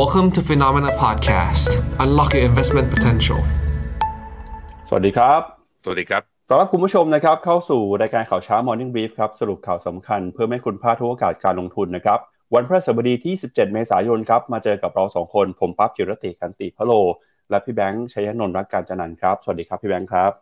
Welcome to Phenomena Podcast. Unlock your investment potential. สวัสดีครับ สวัสดีครับต้อนรับคุณผู้ชมนะครับเข้าสู่รายการข่าวเช้า Morning Brief ครับ สรุปข่าวสำคัญเพื่อไม่ให้คุณพลาดทุกโอกาสการลงทุนนะครับ วันพฤหัสบดีที่ 17 เมษายนครับ มาเจอกับเราสองคน ผมปั๊บจิรติคันติพะโล และพี่แบงค์ชัยนนท์รักการจันนันท์ครับ สวัสดีครับพี่แบงค์ครับ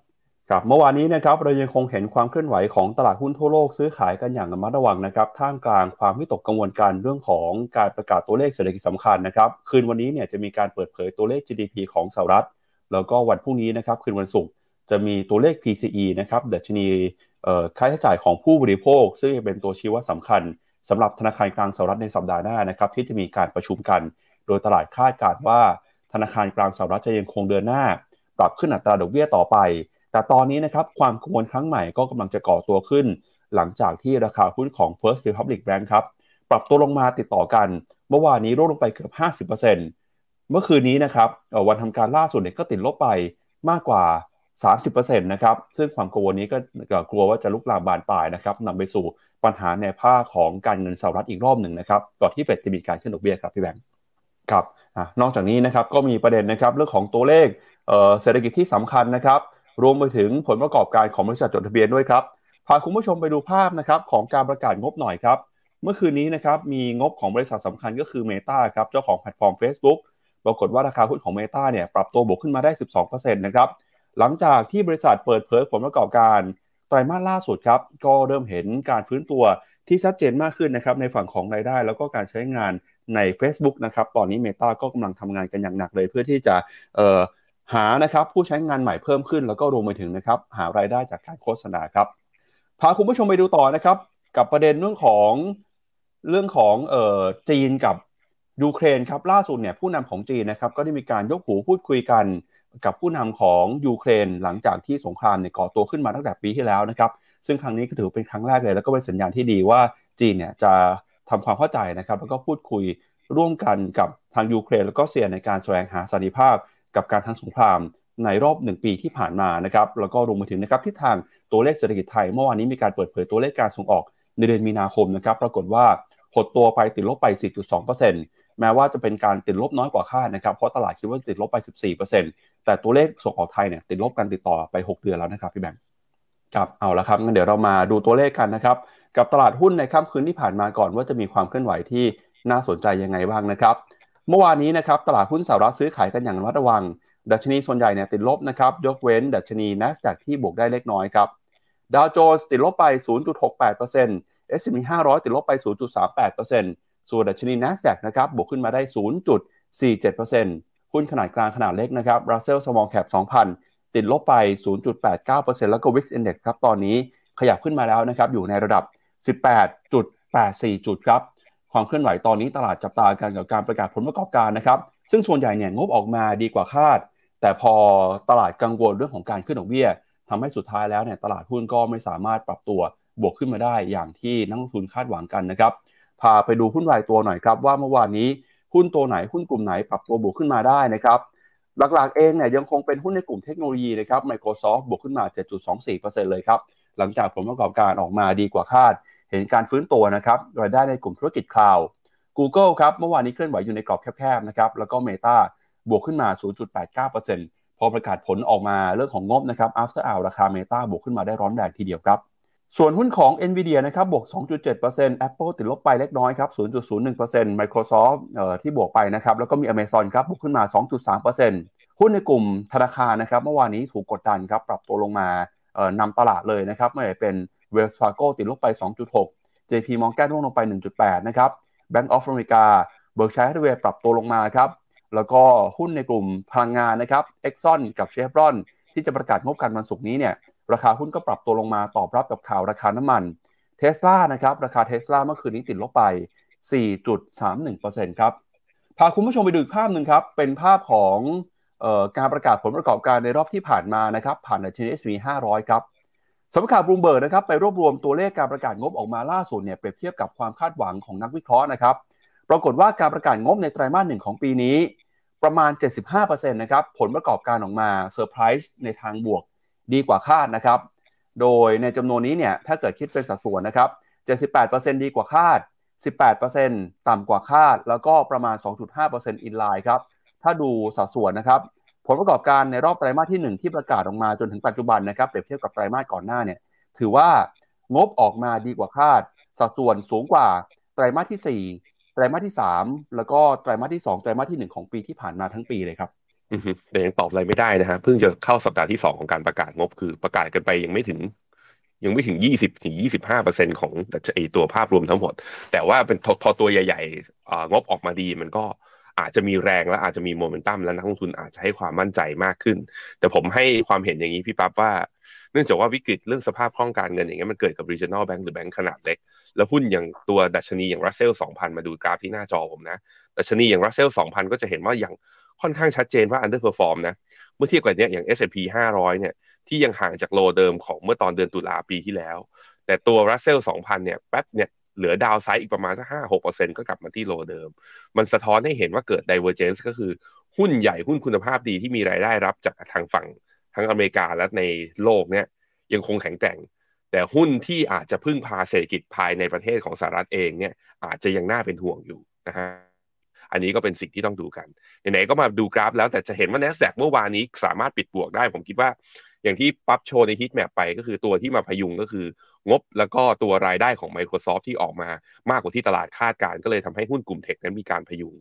ครับเมื่อวานนี้นะครับเรายังคงเห็นความเคลื่อนไหวของตลาดหุ้นทั่วโลกซื้อขายกันอย่างระมัดระวังนะครับท่ามกลางความวิตกกังวลกันเรื่องของการประกาศตัวเลขเศรษฐกิจสำคัญนะครับคืนวันนี้เนี่ยจะมีการเปิดเผยตัวเลข GDP ของสหรัฐ แล้วก็วันพรุ่งนี้นะครับคืนวันศุกร์จะมีตัวเลข PCE นะครับดัชนีค่าใช้จ่ายของผู้บริโภค ซึ่งเป็นตัวชี้วัดสำคัญสำหรับธนาคารกลางสหรัฐในสัปดาห์หน้านะครับที่จะมีการประชุมกัน โดยตลาดคาดการณ์ว่าธนาคารกลางสหรัฐจะยังคงเดินหน้า ปรับขึ้นอัตราดอกเบี้ยต่อไป แต่ตอนนี้นะครับความกังวลครั้งใหม่ก็กำลังจะก่อตัวขึ้น หลังจากที่ราคาหุ้นของ First Republic Bank ครับปรับตัวลงมาติดต่อกัน เมื่อวานนี้ร่วงลงไปเกือบ 50%เมื่อคืนนี้นะครับวันทำการล่าสุดเนี่ยก็ติดลบไปมากกว่า 30%นะครับซึ่งความกังวลนี้ก็กลัวว่าจะลุกลามบานปลายนะครับนำไปสู่ปัญหาในภาคของการเงินสหรัฐอีกรอบหนึ่งนะครับก่อนที่เฟดจะมีการขึ้นดอกเบี้ยครับพี่แบงค์ครับอนอกจากนี้นะครับก็มีประเด็นนะครับเรื่องของตัวเลขเศรษฐกิจที่สำคัญนะครับ รวมไปถึงผลประกอบการของบริษัทจดทะเบียนด้วยครับพาคุณผู้ชมไปดูภาพนะครับของการประกาศงบหน่อยครับ เมื่อคืนนี้นะครับมีงบของบริษัทสำคัญก็คือ Meta ครับเจ้าของแพลตฟอร์ม Facebook ปรากฏว่าราคาหุ้นของ Meta เนี่ยปรับตัวบวกขึ้นมาได้ 12%นะครับหลังจากที่บริษัทเปิดเผยผลประกอบการไตรมาสล่าสุดครับก็เริ่มเห็นการฟื้นตัวที่ชัดเจนมากขึ้นนะครับในฝั่งของรายได้ แล้วก็การใช้งานใน Facebook นะครับตอนนี้ Meta ก็กำลังทำงานกันอย่างหนักเลยเพื่อที่จะ หานะครับผู้ใช้งานใหม่เพิ่มขึ้นแล้วก็รวมไปถึงนะครับหารายได้จากการโฆษณาครับพาคุณผู้ชมไปดูต่อนะครับ กับประเด็นเรื่องของเรื่องของเอ่อจีนกับยูเครนครับล่าสุดเนี่ยผู้นำของจีนนะครับก็ได้มีการยกหูพูดคุยกันกับผู้นำของยูเครนหลังจากที่สงครามเนี่ยก่อตัวขึ้นมาตั้งแต่ปีที่แล้วนะครับ ซึ่งครั้งนี้ก็ถือเป็นครั้งแรกเลย แล้วก็เป็นสัญญาณที่ดีว่าจีนเนี่ยจะทำความเข้าใจนะครับ แล้วก็พูดคุยร่วมกันกับทางยูเครน แล้วก็เซียในการแสวงหาสันติภาพ กับการทั้งสงครามในรอบหนึ่งปีที่ผ่านมานะครับแล้วก็รวมไปถึงนะครับที่ทางตัวเลขเศรษฐกิจไทยเมื่อวานนี้มีการเปิดเผยตัวเลขการส่งออกในเดือนมีนาคมนะครับปรากฏว่าหดตัวไปติดลบไป 4.2%แม้ว่าจะเป็นการติดลบน้อยกว่าคาดนะครับเพราะตลาดคิดว่าติดลบไป 14%แต่ตัวเลขส่งออกไทยเนี่ยติดลบกันติดต่อไป 6 เดือนแล้วนะครับพี่แบงค์ครับเอาละครับงั้นเดี๋ยวเรามาดูตัวเลขกันนะครับกับตลาดหุ้นในค่ำคืนที่ผ่านมาก่อนว่าจะมีความเคลื่อนไหวที่น่าสนใจยังไงบ้างนะครับ เมื่อวานนี้นะครับตลาดหุ้นสหรัฐซื้อขายกันอย่างระมัดระวัง ดัชนีส่วนใหญ่เนี่ยติดลบนะครับยกเว้น ดัชนี NASDAQ ที่บวกได้เล็กน้อยครับดาวโจนส์ติดลบไป 0.68% S&P 500 ติดลบไป 0.38%ส่วนดัชนี NASDAQ นะครับบวกขึ้นมาได้ 0.47%หุ้นขนาดกลางขนาดเล็กนะครับ Russell Small Cap 2,000 ติดลบไป 0.89%แล้วก็ Wix Index ครับตอนนี้ขยับขึ้นมาแล้วนะครับอยู่ในระดับ 18.84 จุดครับ ความเคลื่อนไหวตอนนี้ตลาดจับตากันกับการประกาศผลประกอบการนะครับ ซึ่งส่วนใหญ่เนี่ยงบออกมาดีกว่าคาด แต่พอตลาดกังวลเรื่องของการขึ้นดอกเบี้ยทำให้สุดท้ายแล้วเนี่ยตลาดหุ้นก็ไม่สามารถปรับตัวบวกขึ้นมาได้อย่างที่นักลงทุนคาดหวังกันนะครับ พาไปดูหุ้นรายตัวหน่อยครับ ว่าเมื่อวานนี้หุ้นตัวไหนหุ้นกลุ่มไหนปรับตัวบวกขึ้นมาได้นะครับ หลักๆเองเนี่ยยังคงเป็นหุ้นในกลุ่มเทคโนโลยีนะครับ Microsoft บวกขึ้นมา 7.24%เลยครับ หลังจากผลประกอบการออกมาดีกว่าคาด เห็นการฟื้นตัวนะครับรายได้ในกลุ่มธุรกิจคลาวด์ Google ครับเมื่อวานนี้เคลื่อนไหวอยู่ในกรอบแคบๆนะครับแล้วก็ Meta บวกขึ้นมา 0.89%พอประกาศผลออกมาเรื่องของงบนะครับ after hour ราคา Meta บวกขึ้นมาได้ร้อนแรงทีเดียวครับ ส่วนหุ้นของ NVIDIA นะครับบวก 2.7% Apple ติดลบไปเล็กน้อยครับ 0.01% Microsoft เอ่อที่บวกไปนะครับแล้วก็มี Amazon ครับบวกขึ้นมา 2.3%หุ้นในกลุ่มธนาคารนะครับเมื่อวานนี้ถูกกดดันครับปรับตัวลงมาเอ่อนำตลาดเลยนะครับไม่ว่าเป็น Wells Fargo ติดลบไป 2.6 JP Morgan ร่วงลงไป 1.8 นะครับ Bank of America Berkshire Hathaway ปรับตัวลงมาครับ แล้วก็หุ้นในกลุ่มพลังงานนะครับ Exxon กับ Chevron ที่จะประกาศงบการวันศุกร์นี้เนี่ยราคาหุ้นก็ปรับตัวลงมาตอบรับกับข่าวราคาน้ำมันเทสลานะครับราคาเทสลาเมื่อคืนนี้ติดลบไป 4.31%ครับพาคุณผู้ชมไปดูภาพหนึ่งครับเป็นภาพของออการประกาศผลประกอบการในรอบที่ผ่านมานะครับผ่านดัชนี S&P 500 ครับ สำนักข่าวบลูเบิร์กนะครับไปรวบรวมตัวเลขการประกาศงบออกมาล่าสุดเนี่ยเปรียบเทียบกับความคาดหวังของนักวิเคราะห์นะครับ ปรากฏว่าการประกาศงบในไตรมาสหนึ่งของปีนี้ ประมาณ 75%นะครับผลประกอบการออกมาเซอร์ไพรส์ในทางบวกดีกว่าคาดนะครับ โดยในจำนวนนี้เนี่ยถ้าเกิดคิดเป็นสัดส่วนนะครับ 78%ดีกว่าคาด 18%ต่ำกว่าคาด แล้วก็ประมาณ 2.5%อินไลน์ครับถ้าดูสัดส่วนนะครับ ผลประกอบการในรอบไตรมาสที่ 1 ที่ประกาศออกมาจนถึงปัจจุบันนะครับเปรียบเทียบกับไตรมาสก่อนหน้าเนี่ยถือว่างบออกมาดีกว่าคาด สัดส่วนสูงกว่าไตรมาสที่ 4 ไตรมาสที่ 3 แล้วก็ไตรมาสที่ 2 ไตรมาสที่ 1 ของปีที่ผ่านมาทั้งปีเลยครับแต่ยังตอบอะไรไม่ได้นะฮะเพิ่งจะเข้าสัปดาห์ที่ 2 ของการประกาศงบคือประกาศกันไปยังไม่ถึงยังไม่ถึง 20ถึง25เปอร์เซ็นของไอตัวภาพรวมทั้งหมด แต่ว่าเป็นพอตัวใหญ่ๆงบออกมาดีมันก็ อาจจะมีแรงและอาจจะมีโมเมนตัมและนักลงทุนอาจจะให้ความมั่นใจมากขึ้น แต่ผมให้ความเห็นอย่างนี้พี่ปั๊บว่า เนื่องจากว่าวิกฤตเรื่องสภาพคล่องการเงินอย่างเงี้ยมันเกิดกับ regional bank หรือแบงก์ขนาดเล็ก แล้วหุ้นอย่างตัวดัชนีอย่างรัสเซล2,000 มาดูกราฟที่หน้าจอผมนะดัชนีอย่างรัสเซล2,000 ก็จะเห็นว่าอย่างค่อนข้างชัดเจนว่า underperform นะเมื่อเทียบกับเนี้ยอย่าง S&P 500 เนี่ยที่ยังห่างจากโลเดิมของเมื่อตอนเดือนตุลาปีที่แล้ว แต่ตัวรัสเซล2,000 เนี่ยแป๊บเนี่ย เหลือดาวไซด์อีกประมาณสักห้าหกเปอร์เซ็นก็กลับมาที่โลเดิม มันสะท้อนให้เห็นว่าเกิด divergence ก็คือหุ้นใหญ่หุ้นคุณภาพดีที่มีรายได้รับจากทางฝั่งทั้งอเมริกาและในโลกเนี่ยยังคงแข็งแกร่ง แต่หุ้นที่อาจจะพึ่งพาเศรษฐกิจภายในประเทศของสหรัฐเองเนี่ยอาจจะยังน่าเป็นห่วงอยู่นะฮะอันนี้ก็เป็นสิ่งที่ต้องดูกันไหนๆก็มาดูกราฟแล้วแต่จะเห็นว่า NASDAQ เมื่อวานนี้สามารถปิดบวกได้ ผมคิดว่า อย่างที่ปั๊บโชว์ในฮิตแมปไปก็คือตัวที่มาพยุงก็คืองบแล้วก็ตัวรายได้ของ Microsoft ที่ออกมามากกว่าที่ตลาดคาดการก็เลยทำให้หุ้นกลุ่มเทคนั้นมีการพยุง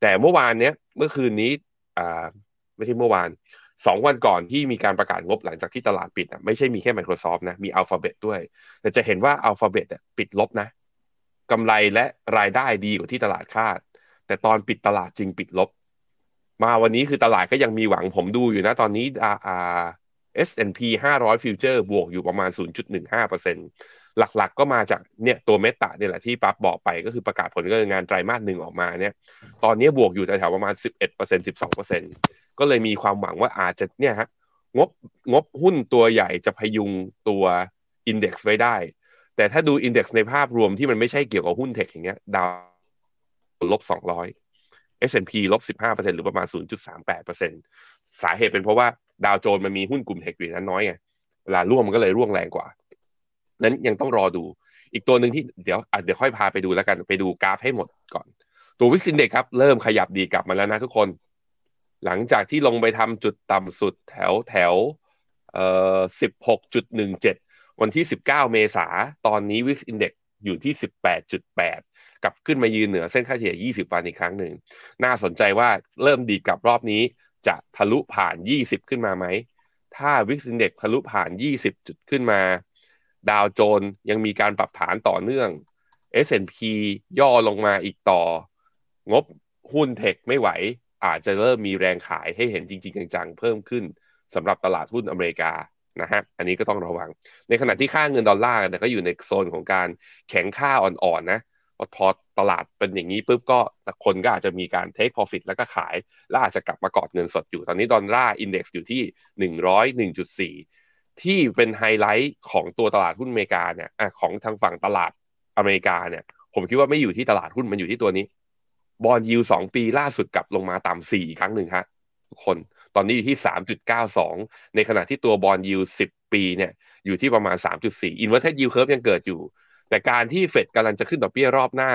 แต่เมื่อวานเนี้ยเมื่อคืนนี้อ่าไม่ใช่เมื่อวานสองวันก่อนที่มีการประกาศงบหลังจากที่ตลาดปิดอะไม่ใช่มีแค่ Microsoft นะมี Alphabet ด้วย แต่จะเห็นว่า Alphabet ปิดลบนะกำไรและรายได้ดีกว่าที่ตลาดคาด แต่ตอนปิดตลาดจริงปิดลบ มาวันนี้คือตลาดก็ยังมีหวังผมดูอยู่นะ ตอนนี้อ่า S&P 500 Future บวกอยู่ประมาณ 0.15%หลักๆก็มาจากเนี่ยตัวเมตาเนี่ยแหละที่ปั๊บบอกไปก็คือประกาศผลการงานไตรมาสหนึ่งออกมาเนี่ย ตอนนี้บวกอยู่แถวๆประมาณ 11% 12%ก็เลยมีความหวังว่าอาจจะเนี่ยฮะงบงบหุ้นตัวใหญ่จะพยุงตัวอินเด็กซ์ไว้ได้ แต่ถ้าดูอินเด็กซ์ในภาพรวมที่มันไม่ใช่เกี่ยวกับหุ้นเทคอย่างเงี้ย ดาวลบ200 S&P ลบ15%หรือประมาณ0.38%สาเหตุเป็นเพราะว่า ดาวโจนมันมีหุ้นกลุ่มเทคอยู่นั้นน้อยไงเวลาร่วงมันก็เลยร่วงแรงกว่า นั้นยังต้องรอดู อีกตัวหนึ่งที่เดี๋ยวเดี๋ยวค่อยพาไปดูแล้วกันไปดูกราฟให้หมดก่อน ตัววิกซินเด็กครับ เริ่มขยับดีกลับมาแล้วนะทุกคน หลังจากที่ลงไปทำจุดต่ำสุดแถวแถวเอ่อสิบหกจุดหนึ่งเจ็ดวันที่สิบเก้าเมษาตอนนี้วิกซินเด็กอยู่ที่สิบแปดจุดแปดกลับขึ้นมายืนเหนือเส้นค่าเฉลี่ย 20 วันอีกครั้งหนึ่ง น่าสนใจว่าเริ่มดีกลับรอบนี้ จะทะลุผ่าน 20 ขึ้นมาไหม ถ้าวิกซินเด็กทะลุผ่าน 20 จุดขึ้นมา ดาวโจนยังมีการปรับฐานต่อเนื่อง S&P ย่อลงมาอีกต่อ งบหุ้น tech ไม่ไหว อาจจะเริ่มมีแรงขายให้เห็นจริง ๆ จังๆ เพิ่มขึ้นสำหรับตลาดหุ้นอเมริกานะฮะ อันนี้ก็ต้องระวัง ในขณะที่ค่าเงินดอลลาร์เนี่ยก็อยู่ในโซนของการแข็งค่าอ่อนๆนะ พอตลาดเป็นอย่างนี้ปุ๊บก็คนก็อาจจะมีการ take profit แล้วก็ขาย แล้วอาจจะกลับมากอดเงินสดอยู่ ตอนนี้ Dollar Index อยู่ที่หนึ่งร้อยหนึ่งจุดสี่ที่เป็นไฮไลท์ของตัวตลาดหุ้นอเมริกาเนี่ยอของทางฝั่งตลาดอเมริกาเนี่ย ผมคิดว่าไม่อยู่ที่ตลาดหุ้นมันอยู่ที่ตัวนี้ bond yield สองปีล่าสุดกลับลงมาต่ำสี่อีกครั้งหนึ่งครับทุกคนตอนนี้อยู่ที่สามจุดเก้าสองในขณะที่ตัว bond yield สิบปีเนี่ยอยู่ที่ประมาณสามจุดสี่ inverted yield curve ยังเกิดอยู่ แต่การที่เฟดกำลังจะขึ้นดอกเบี้ยรอบหน้า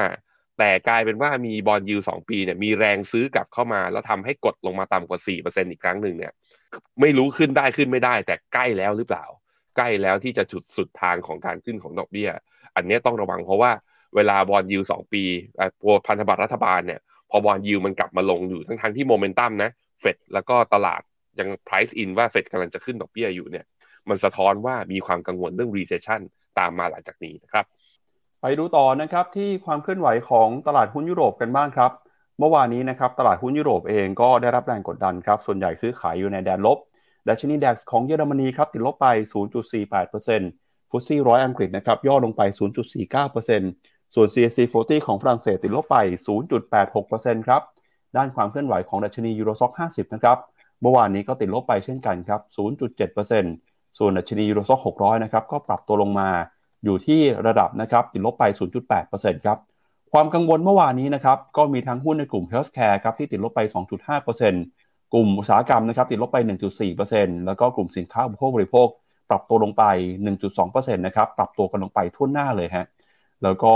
แต่กลายเป็นว่ามี bond yield สองปีเนี่ยมีแรงซื้อกลับเข้ามา แล้วทำให้กดลงมาต่ำกว่า4%อีกครั้งหนึ่งเนี่ยไม่รู้ขึ้นได้ขึ้นไม่ได้ แต่ใกล้แล้วหรือเปล่า ใกล้แล้วที่จะจุดสุดทางของการขึ้นของดอกเบี้ย อันนี้ต้องระวังเพราะว่าเวลา bond yield สองปีตัวพันธบัตรรัฐบาลเนี่ยพอ bond yield มันกลับมาลงอยู่ทั้งทั้งที่โมเมนตัมนะเฟดแล้วก็ตลาดยัง price in ว่าเฟดกำลังจะขึ้นดอกเบี้ยอยู่เนี่ยมันสะท้อนว่ามีความกังวลเรื่อง recession ตามมาหลังจากนี้นะครับ ไปดูต่อนะครับที่ความเคลื่อนไหวของตลาดหุ้นยุโรปกันบ้างครับ เมื่อวานนี้นะครับตลาดหุ้นยุโรปเองก็ได้รับแรงกดดันครับ ส่วนใหญ่ซื้อขายอยู่ในแดนลบดัชนี DAX ของเยอรมนีครับติดลบไป 0.48% FTSE ร้อยอังกฤษนะครับย่อลงไป 0.49%ส่วน CAC 40 ของฝรั่งเศสติดลบไป 0.86%ครับด้านความเคลื่อนไหวของดัชนี Euro Stoxx 50 นะครับเมื่อวานนี้ก็ติดลบไปเช่นกันครับ 0.7%ส่วนดัชนี Euro Stoxx 600 นะครับก็ปรับตัวลงมา อยู่ที่ระดับนะครับติดลบไป 0.8%ครับความกังวลเมื่อวานนี้นะครับก็มีทั้งหุ้นในกลุ่ม Healthcare ครับที่ติดลบไป 2.5%กลุ่มอุตสาหกรรมนะครับติดลบไป 1.4%แล้วก็กลุ่มสินค้าอุปโภคบริโภค ปรับตัวลงไป 1.2%นะครับปรับตัวกันลงไปทั่วหน้าเลยฮะแล้วก็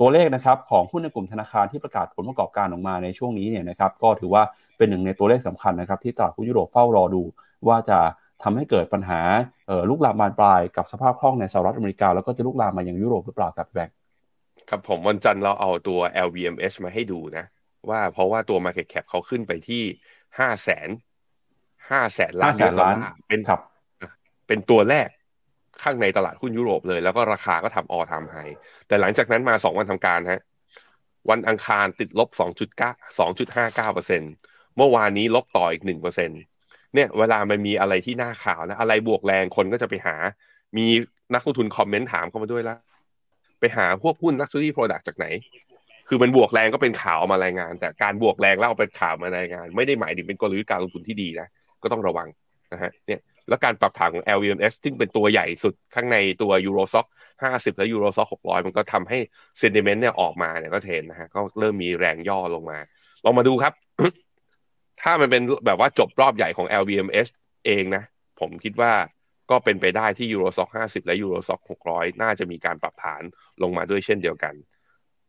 ตัวเลขนะครับของหุ้นในกลุ่มธนาคารที่ประกาศผลประกอบการออกมาในช่วงนี้เนี่ยนะครับก็ถือว่าเป็นหนึ่งในตัวเลขสำคัญนะครับที่ตลาดหุ้นยุโรปเฝ้ารอดูว่าจะ ทำให้เกิดปัญหาลุกลามบานปลายกับสภาพคล่องในสหรัฐอเมริกา แล้วก็จะลุกลามมายังยุโรปหรือเปล่าครับแบงค์ครับผมวันจันทร์เราเอาตัว LVMH มาให้ดูนะ ว่าเพราะว่าตัว Market Cap เขาขึ้นไปที่ห้าแสนห้าแสนล้านดอลลาร์เป็นครับ เป็นตัวแรกข้างในตลาดหุ้นยุโรปเลย แล้วก็ราคาก็ทำ all time high แต่หลังจากนั้นมาสองวันทำการฮะวันอังคารติดลบ 2.9 2.59เปอร์เซ็นเมื่อวานนี้ลบต่ออีก 1เปอร์ เนี่ยเวลามันมีอะไรที่น่าข่าวนะ อะไรบวกแรงคนก็จะไปหา มีนักลงทุนคอมเมนต์ถามเข้ามาด้วยละไปหาพวกหุ้น luxury product จากไหน คือมันบวกแรงก็เป็นข่าวมารายงาน แต่การบวกแรงแล้วเอาเป็นข่าวมารายงาน ไม่ได้หมายถึงเป็นกลยุทธ์การลงทุนที่ดีนะก็ต้องระวังนะฮะเนี่ยแล้วการปรับฐานของ LVMH ซึ่งเป็นตัวใหญ่สุดข้างในตัว Euro Stoxx 50 และ Euro Stoxx 600 มันก็ทำให้ sentiment เนี่ยออกมาเนี่ยก็ turn นะฮะก็เริ่มมีแรงย่อลงมาลองมาดูครับ ถ้ามันเป็นแบบว่าจบรอบใหญ่ของ LVMH เองนะ ผมคิดว่าก็เป็นไปได้ที่ Eurostock 50และ Eurostock 600น่าจะมีการปรับฐานลงมาด้วยเช่นเดียวกัน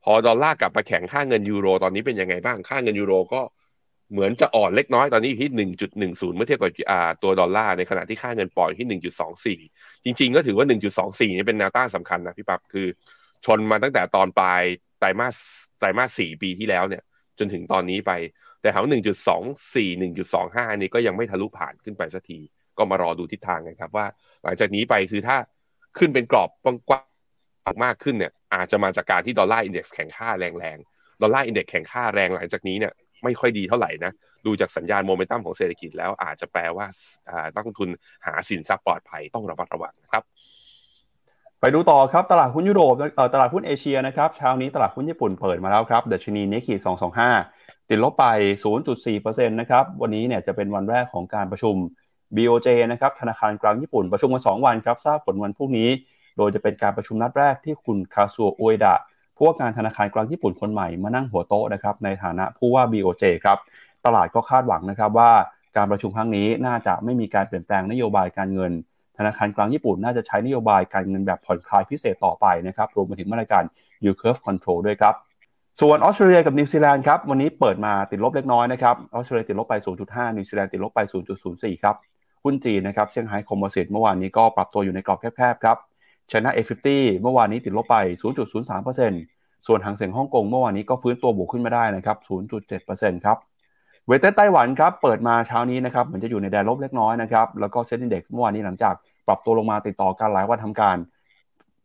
พอดอลลาร์กลับมาแข็งค่าเงินยูโรตอนนี้เป็นยังไงบ้างค่าเงินยูโรก็เหมือนจะอ่อนเล็กน้อยตอนนี้ที่หนึ่งจุดหนึ่งศูนย์เมื่อเทียบกับตัวดอลลาร์ในขณะที่ค่าเงินปอนด์ที่หนึ่งจุดสองสี่จริง ๆ ก็ถือว่าหนึ่งจุดสองสี่นี่เป็นแนวต้านสำคัญนะพี่ปั๊บคือ ชนมาตั้งแต่ตอนปลายไตรมาสไตรมาสสี่ปีที่แล้วเนี่ย จนถึงตอนนี้ไป แต่ถามหนึ่งจุดสองสี่หนึ่งจุดสองห้านี่ก็ยังไม่ทะลุผ่านขึ้นไปสักที ก็มารอดูทิศทางกันครับว่า หลังจากนี้ไปคือถ้าขึ้นเป็นกรอบกว้างมากขึ้นเนี่ย อาจจะมาจากการที่ Dollar Index แข็งค่าแรงๆ Dollar Index แข็งค่าแรงหลังจากนี้เนี่ยไม่ค่อยดีเท่าไหร่นะ ดูจากสัญญาณโมเมนตัมของเศรษฐกิจแล้วอาจจะแปลว่านักลงทุนหาสินทรัพย์ปลอดภัยต้องระมัดระวังนะครับ ไปดูต่อครับตลาดหุ้นยุโรปตลาดหุ้นเอเชียนะครับเช้านี้ตลาดหุ้นญี่ปุ่นเปิดมาแล้วครับเดชนีนิกกี้225 ติดลบไป 0.4%นะครับ วันนี้เนี่ยจะเป็นวันแรกของการประชุม BOJ นะครับ ธนาคารกลางญี่ปุ่นประชุมมา2วันครับ ทราบผลวันพรุ่งนี้ โดยจะเป็นการประชุมนัดแรกที่คุณคาซัวอุเอดะผู้ว่าการธนาคารกลางญี่ปุ่นคนใหม่มานั่งหัวโต๊ะนะครับในฐานะผู้ว่า BOJ ครับ ตลาดก็คาดหวังนะครับว่าการประชุมครั้งนี้น่าจะไม่มีการเปลี่ยนแปลงนโยบายการเงิน ธนาคารกลางญี่ปุ่นน่าจะใช้นโยบายการเงินแบบผ่อนคลายพิเศษต่อไปนะครับรวมไปถึงมาตรการ yield curve control ด้วยครับ ส่วนออสเตรเลียกับนิวซีแลนด์ครับวันนี้เปิดมาติดลบเล็กน้อยนะครับออสเตรเลียติดลบไป 0.5 นิวซีแลนด์ติดลบไป 0.04 ครับหุ้นจีนนะครับเซี่ยงไฮ้ Composite เมื่อวานนี้ก็ปรับตัวอยู่ในกรอบแคบๆครับชนะ A50 เมื่อวานนี้ติดลบไป 0.03%ส่วนฮั่งเส็งฮ่องกงเมื่อวานนี้ก็ฟื้นตัวบวกขึ้นมาได้นะครับ 0.7%ครับ weighted ไต้หวันครับเปิดมาเช้านี้นะครับเหมือนจะอยู่ในแดนลบเล็กน้อยนะครับแล้วก็ SET Index เมื่อวานนี้หลังจากปรับตัวลงมาติดต่อกันหลายวันทำการ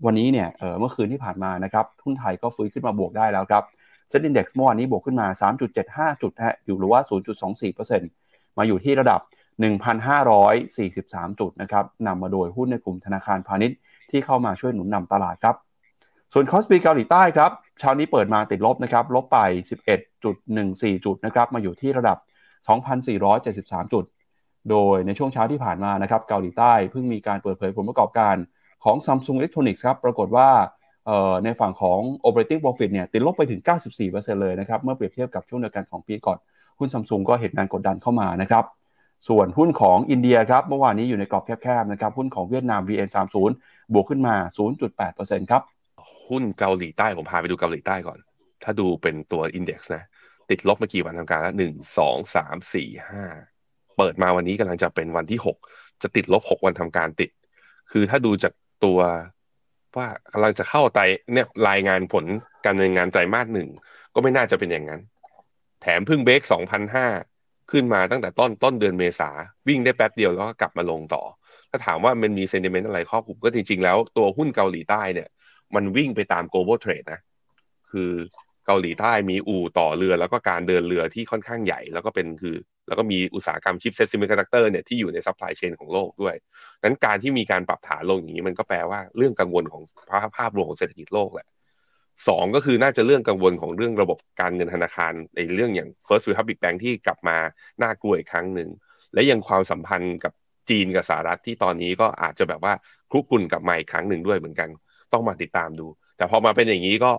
วันนี้เนี่ยเเมื่อคืนที่ผ่านมานะครับทุนไทยก็ฟื้นขึ้นมาบวกได้แล้วครับ เซ็นดีเด็กซ์เมื่อวานนี้บวกขึ้นมา 3.75 จุดฮะอยู่หรือว่า 0.24%มาอยู่ที่ระดับ 1,543 จุดนะครับนำมาโดยหุ้นในกลุ่มธนาคารพาณิชย์ที่เข้ามาช่วยหนุนนำตลาดครับ ส่วนคอสปีเกาหลีใต้ครับเช้านี้เปิดมาติดลบนะครับลบไป 11.14 จุดนะครับมาอยู่ที่ระดับ 2,473 จุด โดยในช่วงเช้าที่ผ่านมานะครับเกาหลีใต้เพิ่งมีการเปิดเผยผลประกอบการของ Samsung Electronics ครับปรากฏว่า ในฝั่งของ operating profit เนี่ยติดลบไปถึง 94%เลยนะครับ เมื่อเปรียบเทียบกับช่วงเดียวกันของปีก่อน หุ้นซัมซุงก็เห็นงานกดดันเข้ามานะครับ ส่วนหุ้นของอินเดียครับเมื่อวานนี้อยู่ในกรอบแคบๆนะครับ หุ้นของเวียดนาม VN30 บวกขึ้นมา 0.8%ครับหุ้นเกาหลีใต้ผมพาไปดูเกาหลีใต้ก่อน ถ้าดูเป็นตัวอินเด็กซ์นะ ติดลบมากี่วันทำการแล้วหนึ่งสองสามสี่ห้าเปิดมาวันนี้กำลังจะเป็นวันที่หกจะติดลบหกวันทำการติด คือถ้าดูจากตัว ว่ากำลังจะเข้าไตเนี่ยรายงานผลการดำเนินงานไตรมาสหนึ่งก็ไม่น่าจะเป็นอย่างนั้น แถมพึ่งเบรกสองพันห้าขึ้นมาตั้งแต่ต้นต้นเดือนเมษาวิ่งได้แป๊บเดียวแล้วก็กลับมาลงต่อ ถ้าถามว่ามันมีเซนติเมนต์อะไรครอบคลุมก็จริง ๆ แล้วตัวหุ้นเกาหลีใต้เนี่ย มันวิ่งไปตาม global trade นะ คือเกาหลีใต้มีอู่ต่อเรือแล้วก็การเดินเรือที่ค่อนข้างใหญ่ แล้วก็เป็นคือ แล้วก็มีอุตสาหกรรม chipset semiconductor เนี่ยที่อยู่ใน supply chain ของโลกด้วยนั้นการที่มีการปรับฐานลงอย่างนี้มันก็แปลว่าเรื่องกังวลของภาพภาพรวมของเศรษฐกิจโลกแหละสองก็คือน่าจะเรื่องกังวลของเรื่องระบบการเงินธนาคารในเรื่องอย่าง First Republic Bank ที่กลับมาน่ากลัวอีกครั้งหนึ่ง และยังความสัมพันธ์กับจีนกับสหรัฐที่ตอนนี้ก็อาจจะแบบว่าคลุกกุ่นกับใหม่ครั้งหนึ่งด้วยเหมือนกัน ต้องมาติดตามดู แต่พอมาเป็นอย่างนี้ก็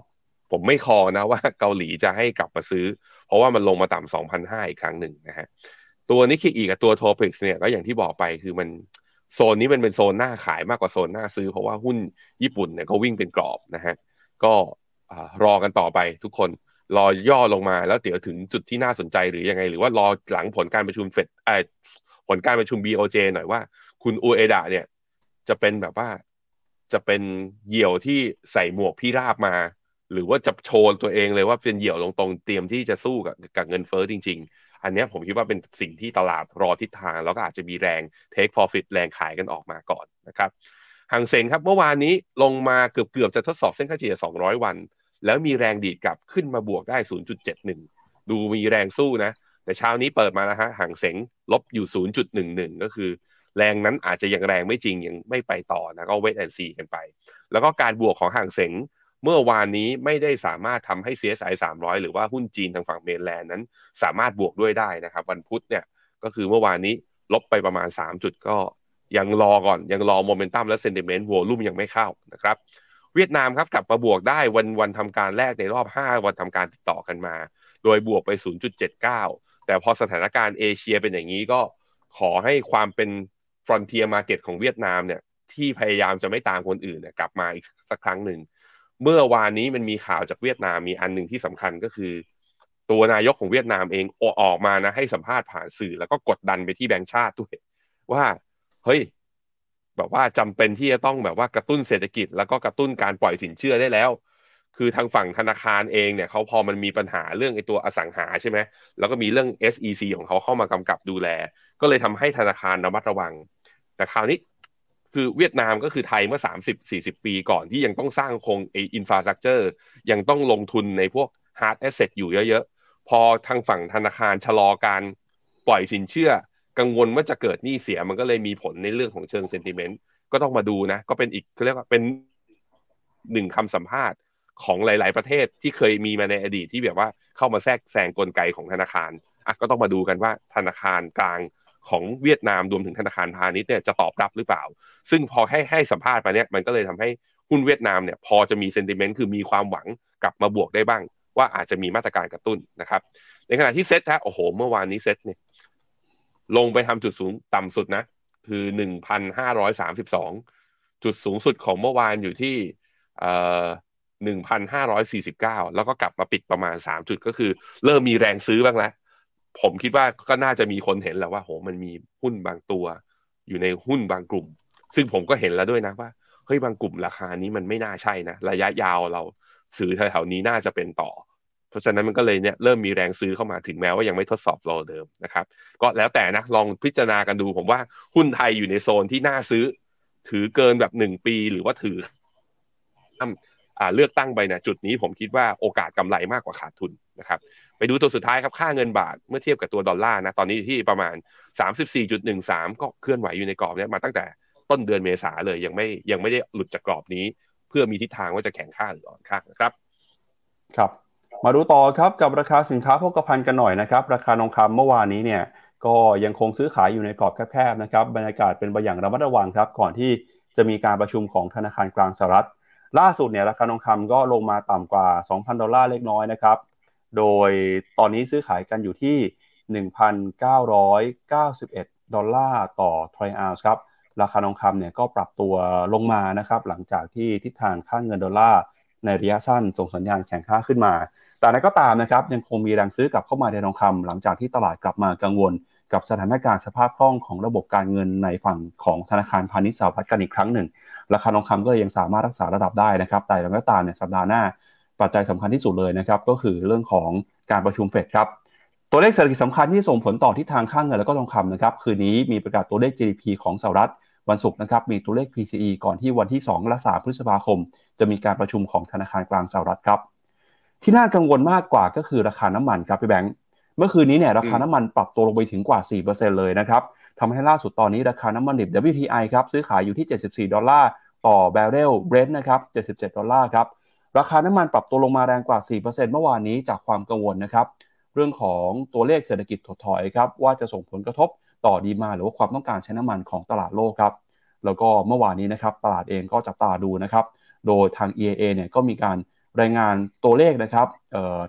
ผมไม่คอนะว่าเกาหลีจะให้กลับมาซื้อ เพราะว่ามันลงมาต่ำสองพันห้าอีกครั้งหนึ่งนะฮะตัวนิคิอีกับตัวโทปิกส์เนี่ยก็อย่างที่บอกไปคือมันโซนนี้มันเป็นโซนหน้าขายมากกว่าโซนหน้าซื้อ เพราะว่าหุ้นญี่ปุ่นเนี่ยก็วิ่งเป็นกรอบนะฮะก็รอกันต่อไปทุกคนรอย่อลงมาแล้วเดี๋ยวถึงจุดที่น่าสนใจหรือยังไง หรือว่ารอหลังผลการประชุมเฟดผลการประชุม BOJ หน่อยว่า คุณอูเอดะเนี่ยจะเป็นแบบว่าจะเป็นเหยี่ยวที่ใส่หมวกพี่ราบมา หรือว่าจะโชว์ตัวเองเลยว่าเป็นเหี่ยวลงตรงเตรียมที่จะสู้กับกับเงินเฟ้อจริง ๆ อันนี้ผมคิดว่าเป็นสิ่งที่ตลาดรอทิศทาง แล้วก็อาจจะมีแรง take profit แรงขายกันออกมาก่อนนะครับหางเซงครับเมื่อวานนี้ลงมาเกือบๆจะทดสอบเส้นค่าเฉลี่ย 200 วัน แล้วมีแรงดีดกลับขึ้นมาบวกได้ 0.71 ดูมีแรงสู้นะ แต่เช้านี้เปิดมาแล้วฮะฮั่งเส็งลบอยู่ 0.11 ก็คือ แรงนั้นอาจจะยังแรงไม่จริงยังไม่ไปต่อนะก็ wait and see กันไป แล้วก็การบวกของฮั่งเส็ง เมื่อวานนี้ไม่ได้สามารถทำให้ CSI 300 หรือว่าหุ้นจีนทางฝั่ง mainland นั้น สามารถบวกด้วยได้นะครับ วันพุธเนี่ยก็คือเมื่อวานนี้ลบไปประมาณ 3 จุดก็ยังรอก่อน ยังรอโมเมนตัมและ sentiment volume ยังไม่เข้านะครับ เวียดนามครับกลับมาบวกได้วันวันทำการแรกในรอบ 5 วันทำการติดต่อกันมา โดยบวกไป 0.79 แต่พอสถานการณ์เอเชียเป็นอย่างนี้ก็ขอให้ความเป็น frontier market ของเวียดนามเนี่ยที่พยายามจะไม่ตามคนอื่นเนี่ยกลับมาอีกสักครั้งหนึ่ง เมื่อวานนี้มันมีข่าวจากเวียดนามมีอันหนึ่งที่สำคัญก็คือ ตัวนายกของเวียดนามเองออกมานะให้สัมภาษณ์ผ่านสื่อแล้วก็กดดันไปที่แบงก์ชาติด้วยว่าเฮ้ยแบบว่าจำเป็นที่จะต้องแบบว่ากระตุ้นเศรษฐกิจ แล้วก็กระตุ้นการปล่อยสินเชื่อได้แล้ว คือทางฝั่งธนาคารเองเนี่ยเขาพอมันมีปัญหาเรื่องไอ้ตัวอสังหาใช่ไหมแล้วก็มีเรื่อง SEC ของเขาเข้ามากำกับดูแล ก็เลยทำให้ธนาคารระมัดระวัง แต่คราวนี้ คือเวียดนามก็คือไทยเมื่อ 30-40 ปีก่อนที่ยังต้องสร้างโครงไอ infrastructure ยังต้องลงทุนในพวก hard asset อยู่เยอะๆ พอทางฝั่งธนาคารชะลอการปล่อยสินเชื่อ กังวลว่าจะเกิดหนี้เสียมันก็เลยมีผลในเรื่องของเชิงเซนติเมนต์ก็ต้องมาดูนะ ก็เป็นอีกเรียกว่าเป็นหนึ่งคำสัมภาษณ์ของหลาย ๆ ประเทศที่เคยมีมาในอดีตที่แบบว่าเข้ามาแทรกแซงกลไกของธนาคารอะก็ต้องมาดูกันว่าธนาคารกลาง ของเวียดนามรวมถึงธนาคารพาณิชย์เนี่ยจะตอบรับหรือเปล่า ซึ่งพอให้ให้สัมภาษณ์ไปเนี่ยมันก็เลยทำให้หุ้นเวียดนามเนี่ยพอจะมีเซนติเมนต์คือมีความหวังกลับมาบวกได้บ้าง ว่าอาจจะมีมาตรการกระตุ้นนะครับ ในขณะที่เซ็ตฮะโอ้โห เมื่อวานนี้เซ็ตเนี่ยลงไปทำจุดสูงต่ำสุดนะ คือหนึ่งพันห้าร้อยสามสิบสองจุดสูงสุดของเมื่อวานอยู่ที่เอ่อหนึ่งพันห้าร้อยสี่สิบเก้าแล้วก็กลับมาปิดประมาณสามจุดก็คือ เริ่มมีแรงซื้อบ้างแล้ว ผมคิดว่าก็น่าจะมีคนเห็นแล้วว่าโหมันมีหุ้นบางตัวอยู่ในหุ้นบางกลุ่ม ซึ่งผมก็เห็นแล้วด้วยนะว่าเฮ้ยบางกลุ่มราคานี้มันไม่น่าใช่นะ ระยะยาวเราซื้อแถวๆนี้น่าจะเป็นต่อ เพราะฉะนั้นมันก็เลยเนี่ยเริ่มมีแรงซื้อเข้ามาถึงแม้ว่ายังไม่ทดสอบโลเดิมนะครับ ก็แล้วแต่นะลองพิจารณากันดู ผมว่าหุ้นไทยอยู่ในโซนที่น่าซื้อ ถือเกินแบบหนึ่งปีหรือว่าถือเลือกตั้งไปนะจุดนี้ผมคิดว่าโอกาสกำไรมากกว่าขาดทุน นะครับไปดูตัวสุดท้ายครับค่าเงินบาทเมื่อเทียบกับตัวดอลลาร์นะตอนนี้ที่ประมาณ 34.13 ก็เคลื่อนไหวอยู่ในกรอบนี้มาตั้งแต่ต้นเดือนเมษาเลยยังไม่ยังไม่ได้หลุดจากกรอบนี้ เพื่อมีทิศทางว่าจะแข็งค่าหรืออ่อนค่านะครับครับ มาดูต่อครับกับราคาสินค้าโภคภัณฑ์กันหน่อยนะครับราคาทองคำเมื่อวานนี้เนี่ยก็ยังคงซื้อขายอยู่ในกรอบแคบๆนะครับบรรยากาศเป็นไปอย่างระมัดระวังครับก่อนที่จะมีการประชุมของธนาคารกลางสหรัฐ ล่าสุดเนี่ยราคาทองคำก็ลงมาต่ำกว่า 2,000 ดอลลาร์เล็กน้อยนะครับ โดยตอนนี้ซื้อขายกันอยู่ที่ 1,991 ดอลลาร์ต่อทรอยออนซ์ครับ ราคาทองคำเนี่ยก็ปรับตัวลงมานะครับ หลังจากที่ทิศทางค่าเงินดอลลาร์ในระยะสั้นส่งสัญญาณแข็งค่าขึ้นมา แต่นั้นก็ตามนะครับยังคงมีแรงซื้อกลับเข้ามาในทองคำหลังจากที่ตลาดกลับมากังวล กับสถานการณ์สภาพคล่องของระบบการเงินในฝั่งของธนาคารพาณิชย์สหรัฐกันอีกครั้งหนึ่ง ราคาทองคำก็ยังสามารถรักษาระดับได้นะครับ แต่อย่างไรก็ตามเนี่ยสัปดาห์หน้า ปัจจัยสำคัญที่สุดเลยนะครับก็คือเรื่องของการประชุมเฟดครับตัวเลขเศรษฐกิจสำคัญที่ส่งผลต่อทิศทางค่างเงินแล้วก็ทองคำนะครับคืนนี้มีประกาศตัวเลข GDP ของสหรัฐวันศุกร์นะครับมีตัวเลข PCE ก่อนที่วันที่2และ3พฤษภาคม จะมีการประชุมของธนาคารกลางสหรัฐครับ ที่น่ากังวลมากกว่าก็คือราคาน้ำมันครับพี่แบงค์เมื่อคืนนี้เนี่ยราคาน้ำมันปรับตัวลงไปถึงกว่า 4%เลยนะครับทำให้ล่าสุดตอนนี้ราคาน้ำมันดิบ WTI ครับซื้อขายอยู่ที่ 74 ดอลลาร์ต่อแบเรลเบรนท์นะครับ77 ดอลลาร์ครับ ราคาน้ำมันปรับตัวลงมาแรงกว่า 4%เมื่อวานนี้จากความกังวลนะครับ เรื่องของตัวเลขเศรษฐกิจถดถอยครับ ว่าจะส่งผลกระทบต่อ demand หรือว่าความต้องการใช้น้ำมันของตลาดโลกครับ แล้วก็เมื่อวานนี้นะครับ ตลาดเองก็จับตาดูนะครับ โดยทาง EIA เนี่ยก็มีการรายงานตัวเลขนะครับ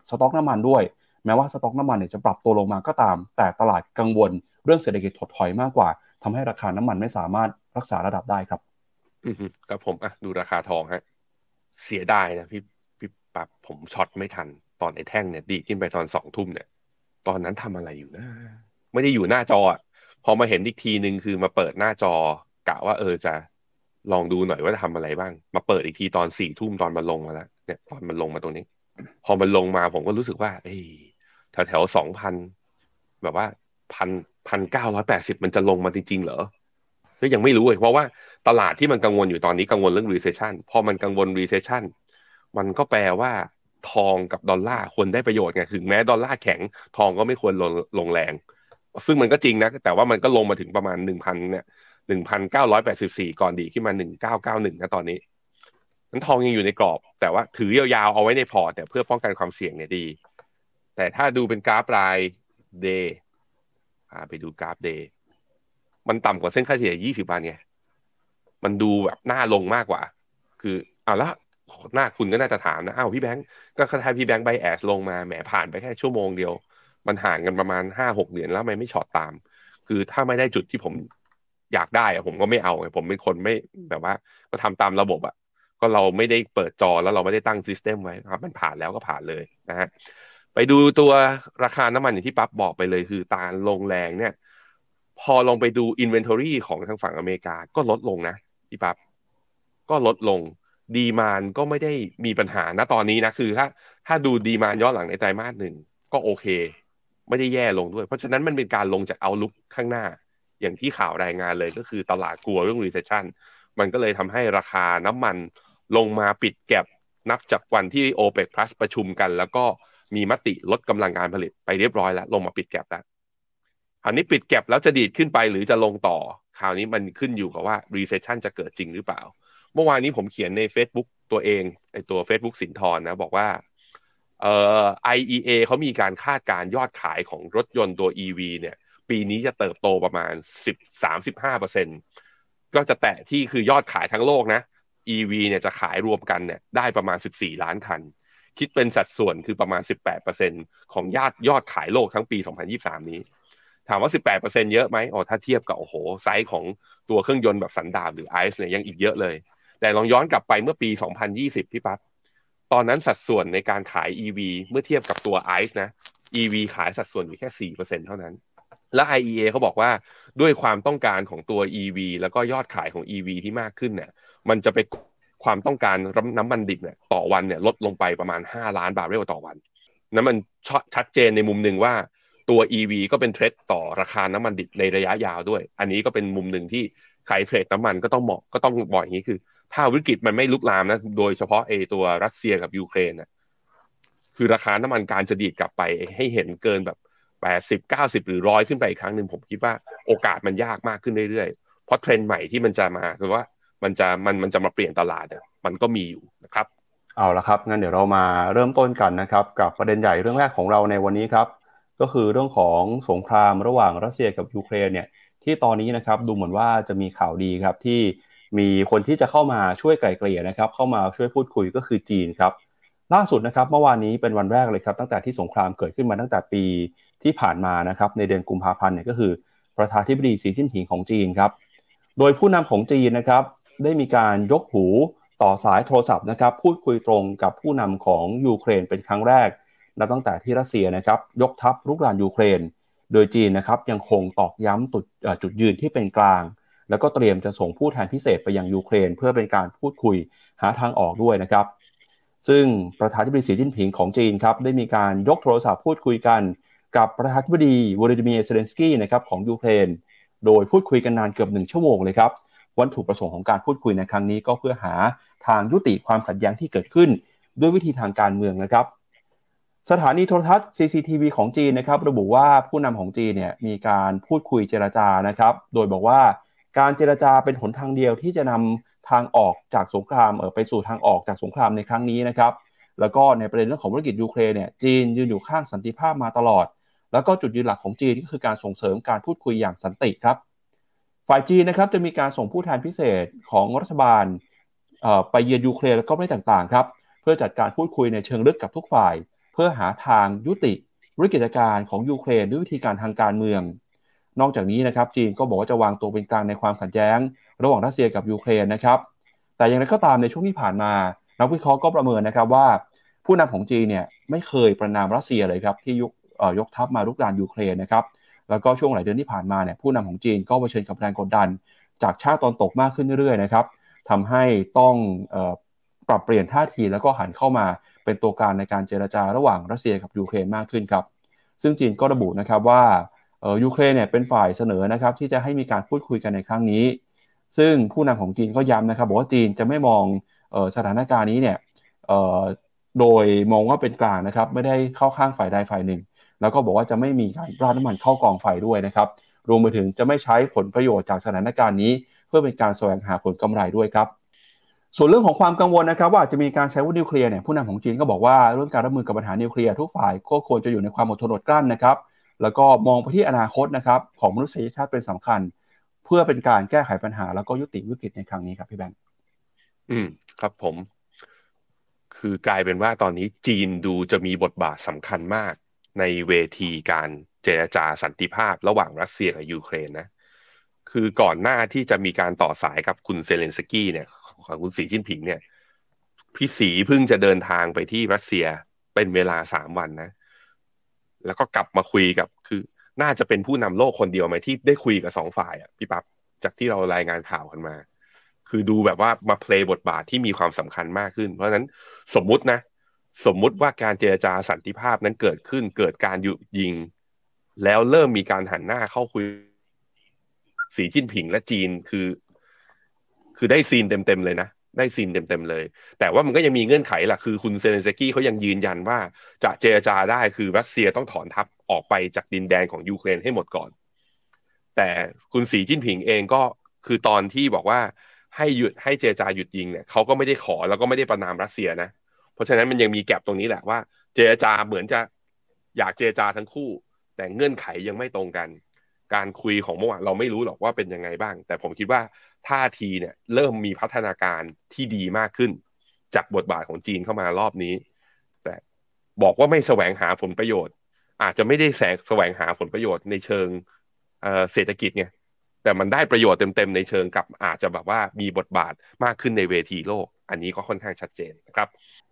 สต็อกน้ำมันด้วย แม้ว่าสต็อกน้ำมันเนี่ยจะปรับตัวลงมาก็ตาม แต่ตลาดกังวล เรื่องเศรษฐกิจถดถอยมากกว่าทำให้ราคาน้ำมันไม่สามารถรักษาระดับได้ครับ อืครับผมอะดูราคาทองฮะ เสียดายนะพี่พี่ปั๊บผมช็อตไม่ทัน ตอนไอ้แท่งเนี่ย ดีขึ้นไปตอนสองทุ่มเนี่ย ตอนนั้นทำอะไรอยู่นะ ไม่ได้อยู่หน้าจอพอมาเห็นอีกทีหนึ่งคือมาเปิดหน้าจอกะว่าเออจะลองดูหน่อยว่าจะทำอะไรบ้าง มาเปิดอีกทีตอนสี่ทุ่มตอนมันลงมาแล้วเนี่ยตอนมันลงมาตรงนี้ พอมันลงมาผมก็รู้สึกว่า เอ้แถวแถวสองพันแบบว่าพันพันเก้าร้อยแปดสิบมันจะลงมาจริง ๆ เหรอก็ยังไม่รู้เลยเพราะว่า ตลาดที่มันกังวลอยู่ตอนนี้กังวลเรื่อง recession พอมันกังวล recession มันก็แปลว่าทองกับดอลลาร์ควรได้ประโยชน์ไงถึงแม้ดอลลาร์แข็งทองก็ไม่ควรลงลงแรง ซึ่งมันก็จริงนะ แต่ว่ามันก็ลงมาถึงประมาณหนึ่งพันเนี่ยหนึ่งพันเก้าร้อยแปดสิบสี่ก่อนดีขึ้นมาหนึ่งเก้าเก้าหนึ่งนะตอนนี้นั้นทองยังอยู่ในกรอบ แต่ว่าถือยาวๆเอาไว้ในพอร์ตแต่เพื่อป้องกันความเสี่ยงเนี่ยดี แต่ถ้าดูเป็นกราฟราย day ไปดูกราฟ day มันต่ำกว่าเส้นค่าเฉลี่ย20วันไง มันดูแบบน่าลงมากกว่า คือเอาละหน้าคุณก็น่าจะถามนะอ้าวพี่แบงก์ก็คล้ายพี่แบงก์ bias ลงมาแหมผ่านไปแค่ชั่วโมงเดียว มันห่างกันประมาณห้าหกเหรียญแล้วไม่ไม่ short ตาม คือถ้าไม่ได้จุดที่ผมอยากได้อะผมก็ไม่เอาไงผมเป็นคนไม่แบบว่า ก็ทำตามระบบอะก็เราไม่ได้เปิดจอแล้วเราไม่ได้ตั้ง system ไว้ครับมันผ่านแล้วก็ผ่านเลยนะฮะไปดูตัวราคาน้ำมันอย่างที่ปั๊บบอกไปเลยคือตาลงแรงเนี่ย พอลองไปดู Inventory ของทางฝั่งอเมริกาก็ลดลงนะ พี่ปับ๊บก็ลดลงดีมานก็ไม่ได้มีปัญหานะตอนนี้นะคือถ้าถ้าดูดีมานย้อนหลังในไตรมาสหนึ่งก็โอเค ไม่ได้แย่ลงด้วย เพราะฉะนั้นมันเป็นการลงจากเอาลุกข้างหน้า อย่างที่ข่าวรายงานเลยก็คือตลาดกลัวเรื่อง recession มันก็เลยทำให้ราคาน้ำมันลงมาปิดแก็บนับจากวันที่ OPEC Plus ประชุมกัน แล้วก็มีมติลดกำลังการผลิตไปเรียบร้อยแล้ว ลงมาปิดแก็บแล้ว คราวนี้ปิดแก็บแล้วจะดีดขึ้นไปหรือจะลงต่อ คราวนี้มันขึ้นอยู่กับว่า recession จะเกิดจริงหรือเปล่า เมื่อวานนี้ผมเขียนใน Facebook ตัวเองในตัว Facebook สินทรนะ บอกว่าเอ่อ IEA เขามีการคาดการยอดขายของรถยนต์ตัว EV เนี่ย ปีนี้จะเติบโตประมาณ 10-35%ก็จะแตะที่คือยอดขายทั้งโลกนะ EV เนี่ยจะขายรวมกันเนี่ยได้ประมาณ 14 ล้านคัน คิดเป็นสัดส่วนคือประมาณ 18%ของยอดยอดขายโลกทั้งปี 2023 นี้ ถามว่า 18%เยอะไหมอ๋อถ้าเทียบกับโอ้โหไซส์ของตัวเครื่องยนต์แบบสันดาปหรือไอซ์เนี่ยยังอีกเยอะเลย แต่ลองย้อนกลับไปเมื่อปี 2020 พี่ปั๊บตอนนั้นสัดส่วนในการขาย EV เมื่อเทียบกับตัวไอซ์นะ EV ขายสัดส่วนอยู่แค่ 4%เท่านั้น และ IEA เขาบอกว่าด้วยความต้องการของตัว EV แล้วก็ยอดขายของ EV ที่มากขึ้นเนี่ยมันจะไปความต้องการน้ำมันดิบเนี่ยต่อวันเนี่ยลดลงไปประมาณ 5 ล้านบาร์เรลต่อวันนั้นมันชัดเจนในมุมหนึ่งว่า ตัว EV ก็เป็น threat ต่อราคาน้ำมันดิบในระยะยาวด้วย อันนี้ก็เป็นมุมหนึ่งที่ใครเทรดน้ำมันก็ต้องเหมาะก็ต้องบอกอย่างนี้คือ ถ้าวิกฤตมันไม่ลุกลามนะ โดยเฉพาะเอตัวรัสเซียกับยูเครนนะคือราคาน้ำมันการจะดีดกลับไปให้เห็นเกินแบบแปดสิบเก้าสิบหรือร้อยขึ้นไปอีกครั้งหนึ่งผมคิดว่าโอกาสมันยากมากขึ้นเรื่อยๆ เพราะเทรนด์ใหม่ที่มันจะมาคือว่ามันจะมันมันจะมาเปลี่ยนตลาดเนี่ยมันก็มีอยู่นะครับ เอาละครับงั้นเดี๋ยวเรามาเริ่มต้นกันนะครับ กับประเด็นใหญ่เรื่องแรกของเราในวันนี้ครับ ก็คือเรื่องของสงครามระหว่างรัสเซียกับยูเครนเนี่ยที่ตอนนี้นะครับดูเหมือนว่าจะมีข่าวดีครับที่มีคนที่จะเข้ามาช่วยไกล่เกลี่ยนะครับเข้ามาช่วยพูดคุยก็คือจีนครับล่าสุดนะครับเมื่อวานนี้เป็นวันแรกเลยครับตั้งแต่ที่สงครามเกิดขึ้นมาตั้งแต่ปีที่ผ่านมานะครับในเดือนกุมภาพันธ์เนี่ยก็คือประธานธิบดีสีจิ้นผิงของจีนครับโดยผู้นำของจีนนะครับได้มีการยกหูต่อสายโทรศัพท์นะครับพูดคุยตรงกับผู้นำของยูเครนเป็นครั้งแรก นับตั้งแต่ที่รัสเซียนะครับยกทัพรุกรานยูเครน โดยจีนนะครับยังคงตอกย้ำจุดจุดยืนที่เป็นกลาง แล้วก็เตรียมจะส่งผู้แทนพิเศษไปยังยูเครน เพื่อเป็นการพูดคุยหาทางออกด้วยนะครับ ซึ่งประธานาธิบดีสีจิ้นผิงของจีนครับได้มีการยกโทรศัพท์พูดคุยกัน กับประธานาธิบดีวลาดิเมียร์เซเลนสกี้นะครับของยูเครน โดยพูดคุยกันนานเกือบหนึ่งชั่วโมงเลยครับวัตถุประสงค์ของการพูดคุยในครั้งนี้ก็เพื่อหาทางยุติความขัดแย้งที่เกิดขึ้น ด้วยวิธีทางการเมืองนะครับ สถานีโทรทัศน์ CCTV ของจีนนะครับระบุว่าผู้นำของจีนเนี่ยมีการพูดคุยเจรจานะครับ โดยบอกว่าการเจรจาเป็นหนทางเดียวที่จะนำทางออกจากสงครามเออไปสู่ทางออกจากสงครามในครั้งนี้นะครับแล้วก็ในประเด็นเรื่องของธุรกิจยูเครนเนี่ยจีนยืนอยู่ข้างสันติภาพมาตลอด แล้วก็จุดยืนหลักของจีนก็คือการส่งเสริมการพูดคุยอย่างสันติครับ ฝ่ายจีนนะครับจะมีการส่งผู้แทนพิเศษของรัฐบาลไปเยือนยูเครนแล้วก็ไม่ต่างๆครับเพื่อจัดการพูดคุยในเชิงลึกกับทุกฝ่าย เพื่อหาทางยุติวิกฤตการณ์ของยูเครนด้วยวิธีการทางการเมือง นอกจากนี้นะครับจีนก็บอกว่าจะวางตัวเป็นกลางในความขัดแย้ง ระหว่างรัสเซียกับยูเครนนะครับ แต่อย่างไรก็ตามในช่วงที่ผ่านมานักวิเคราะห์ก็ประเมินนะครับว่า ผู้นำของจีนเนี่ยไม่เคยประนามรัสเซียเลยครับที่ยกยกทัพมารุกรานยูเครนนะครับแล้วก็ช่วงหลายเดือนที่ผ่านมาเนี่ยผู้นำของจีนก็เผชิญกับแรงกดดัน จากชาติตอนตกมากขึ้นเรื่อยๆนะครับทำให้ต้องปรับเปลี่ยนท่าทีแล้วก็หันเข้ามา เป็นตัวการในการเจรจาระหว่างรัสเซียกับยูเครนมากขึ้นครับซึ่งจีนก็ระบุนะครับว่ายูเครนเนี่ยเป็นฝ่ายเสนอนะครับที่จะให้มีการพูดคุยกันในครั้งนี้ ซึ่งผู้นำของจีนก็ย้ำนะครับบอกว่าจีนจะไม่มองสถานการณ์นี้เนี่ยโดยมองว่าเป็นกลางนะครับไม่ได้เข้าข้างฝ่ายใดฝ่ายหนึ่ง แล้วก็บอกว่าจะไม่มีการราดน้ำมันเข้ากองไฟด้วยนะครับรวมไปถึงจะไม่ใช้ผลประโยชน์จากสถานการณ์นี้ เพื่อเป็นการแสวงหาผลกำไรด้วยครับ ส่วนเรื่องของความกังวลนะครับ ว่าจะมีการใช้วุธนิวเคลียร์เนี่ยผู้นำของจีนก็บอกว่าเรื่องการรับมือกับปัญหานิวเคลียร์ทุกฝ่ายก็ควรจะอยู่ในความอดทนอดกลั้นนะครับ แล้วก็มองไปที่อนาคตนะครับของมนุษยชาติเป็นสำคัญ เพื่อเป็นการแก้ไขปัญหาแล้วก็ยุติวิกฤตในครั้งนี้ครับพี่แบงค์อืมครับผม คือกลายเป็นว่าตอนนี้จีนดูจะมีบทบาทสำคัญมาก ในเวทีการเจรจาสันติภาพ ระหว่างรัสเซียกับยูเครนนะ คือก่อนหน้าที่จะมีการต่อสายกับคุณเซเลนสกี้เนี่ย ของคุณสีจิ้นผิงเนี่ย พี่สีเพิ่งจะเดินทางไปที่รัสเซียเป็นเวลาสามวันนะ แล้วก็กลับมาคุยกับคือน่าจะเป็นผู้นำโลกคนเดียวไหมที่ได้คุยกับสองฝ่ายอะพี่ปับ๊บจากที่เรารายงานข่าวกันมา คือดูแบบว่ามาเพลย์บทบาทที่มีความสำคัญมากขึ้น เพราะฉะนั้นสมมุตินะ สมมุติว่าการเจรจาสันติภาพนั้นเกิดขึ้นเกิดการยุยิง แล้วเริ่มมีการหันหน้าเข้าคุย สีจิ้นผิงและจีนคือ คือได้ซีนเต็มๆเลยนะ ได้ซีนเต็มๆเลย แต่ว่ามันก็ยังมีเงื่อนไขล่ะคือคุณเซเลนสกี้เขายังยืนยันว่าจะเจรจาได้คือรัสเซียต้องถอนทัพออกไปจากดินแดนของยูเครนให้หมดก่อน แต่คุณสีจิ้นผิงเองก็คือตอนที่บอกว่าให้หยุดให้เจรจาหยุดยิงเนี่ยเขาก็ไม่ได้ขอแล้วก็ไม่ได้ประณามรัสเซียนะ เพราะฉะนั้นมันยังมี gap ตรงนี้แหละว่า เจรจาเหมือนจะอยากเจรจาทั้งคู่ แต่เงื่อนไขยังไม่ตรงกัน การคุยของเมื่อวานเราไม่รู้หรอกว่าเป็นยังไงบ้าง แต่ผมคิดว่าท่าทีเนี่ยเริ่มมีพัฒนาการที่ดีมากขึ้น จากบทบาทของจีนเข้ามารอบนี้ แต่บอกว่าไม่แสวงหาผลประโยชน์ อาจจะไม่ได้แสแสวงหาผลประโยชน์ในเชิงเศรษฐกิจไงแต่มันได้ประโยชน์เต็มๆในเชิงกับอาจจะแบบว่ามีบทบาทมากขึ้นในเวทีโลก อันนี้ก็ค่อนข้างชัดเจนนะครับ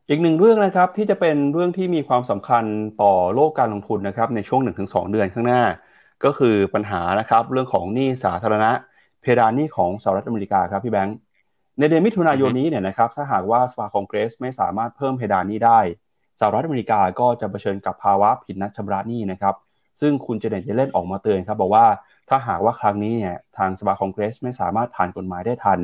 อีกหนึ่งเรื่องนะครับที่จะเป็นเรื่องที่มีความสำคัญต่อโลกการลงทุนนะครับในช่วง 1-2 เดือนข้างหน้า ก็คือปัญหานะครับเรื่องของหนี้สาธารณะ เพดานหนี้ของสหรัฐอเมริกาครับพี่แบงค์ในเดือนมิถุนายนนี้เนี่ยนะครับถ้าหากว่าสภาคองเกรสไม่สามารถเพิ่มเพดานหนี้ได้สหรัฐอเมริกาก็จะเผชิญกับภาวะผิดนัดชำระหนี้นะครับซึ่งคุณเจเนตเยเล่นออกมาเตือนครับบอกว่าถ้าหากว่าครั้งนี้เนี่ยทางสภาคองเกรสไม่สามารถผ่านกฎหมายได้ทัน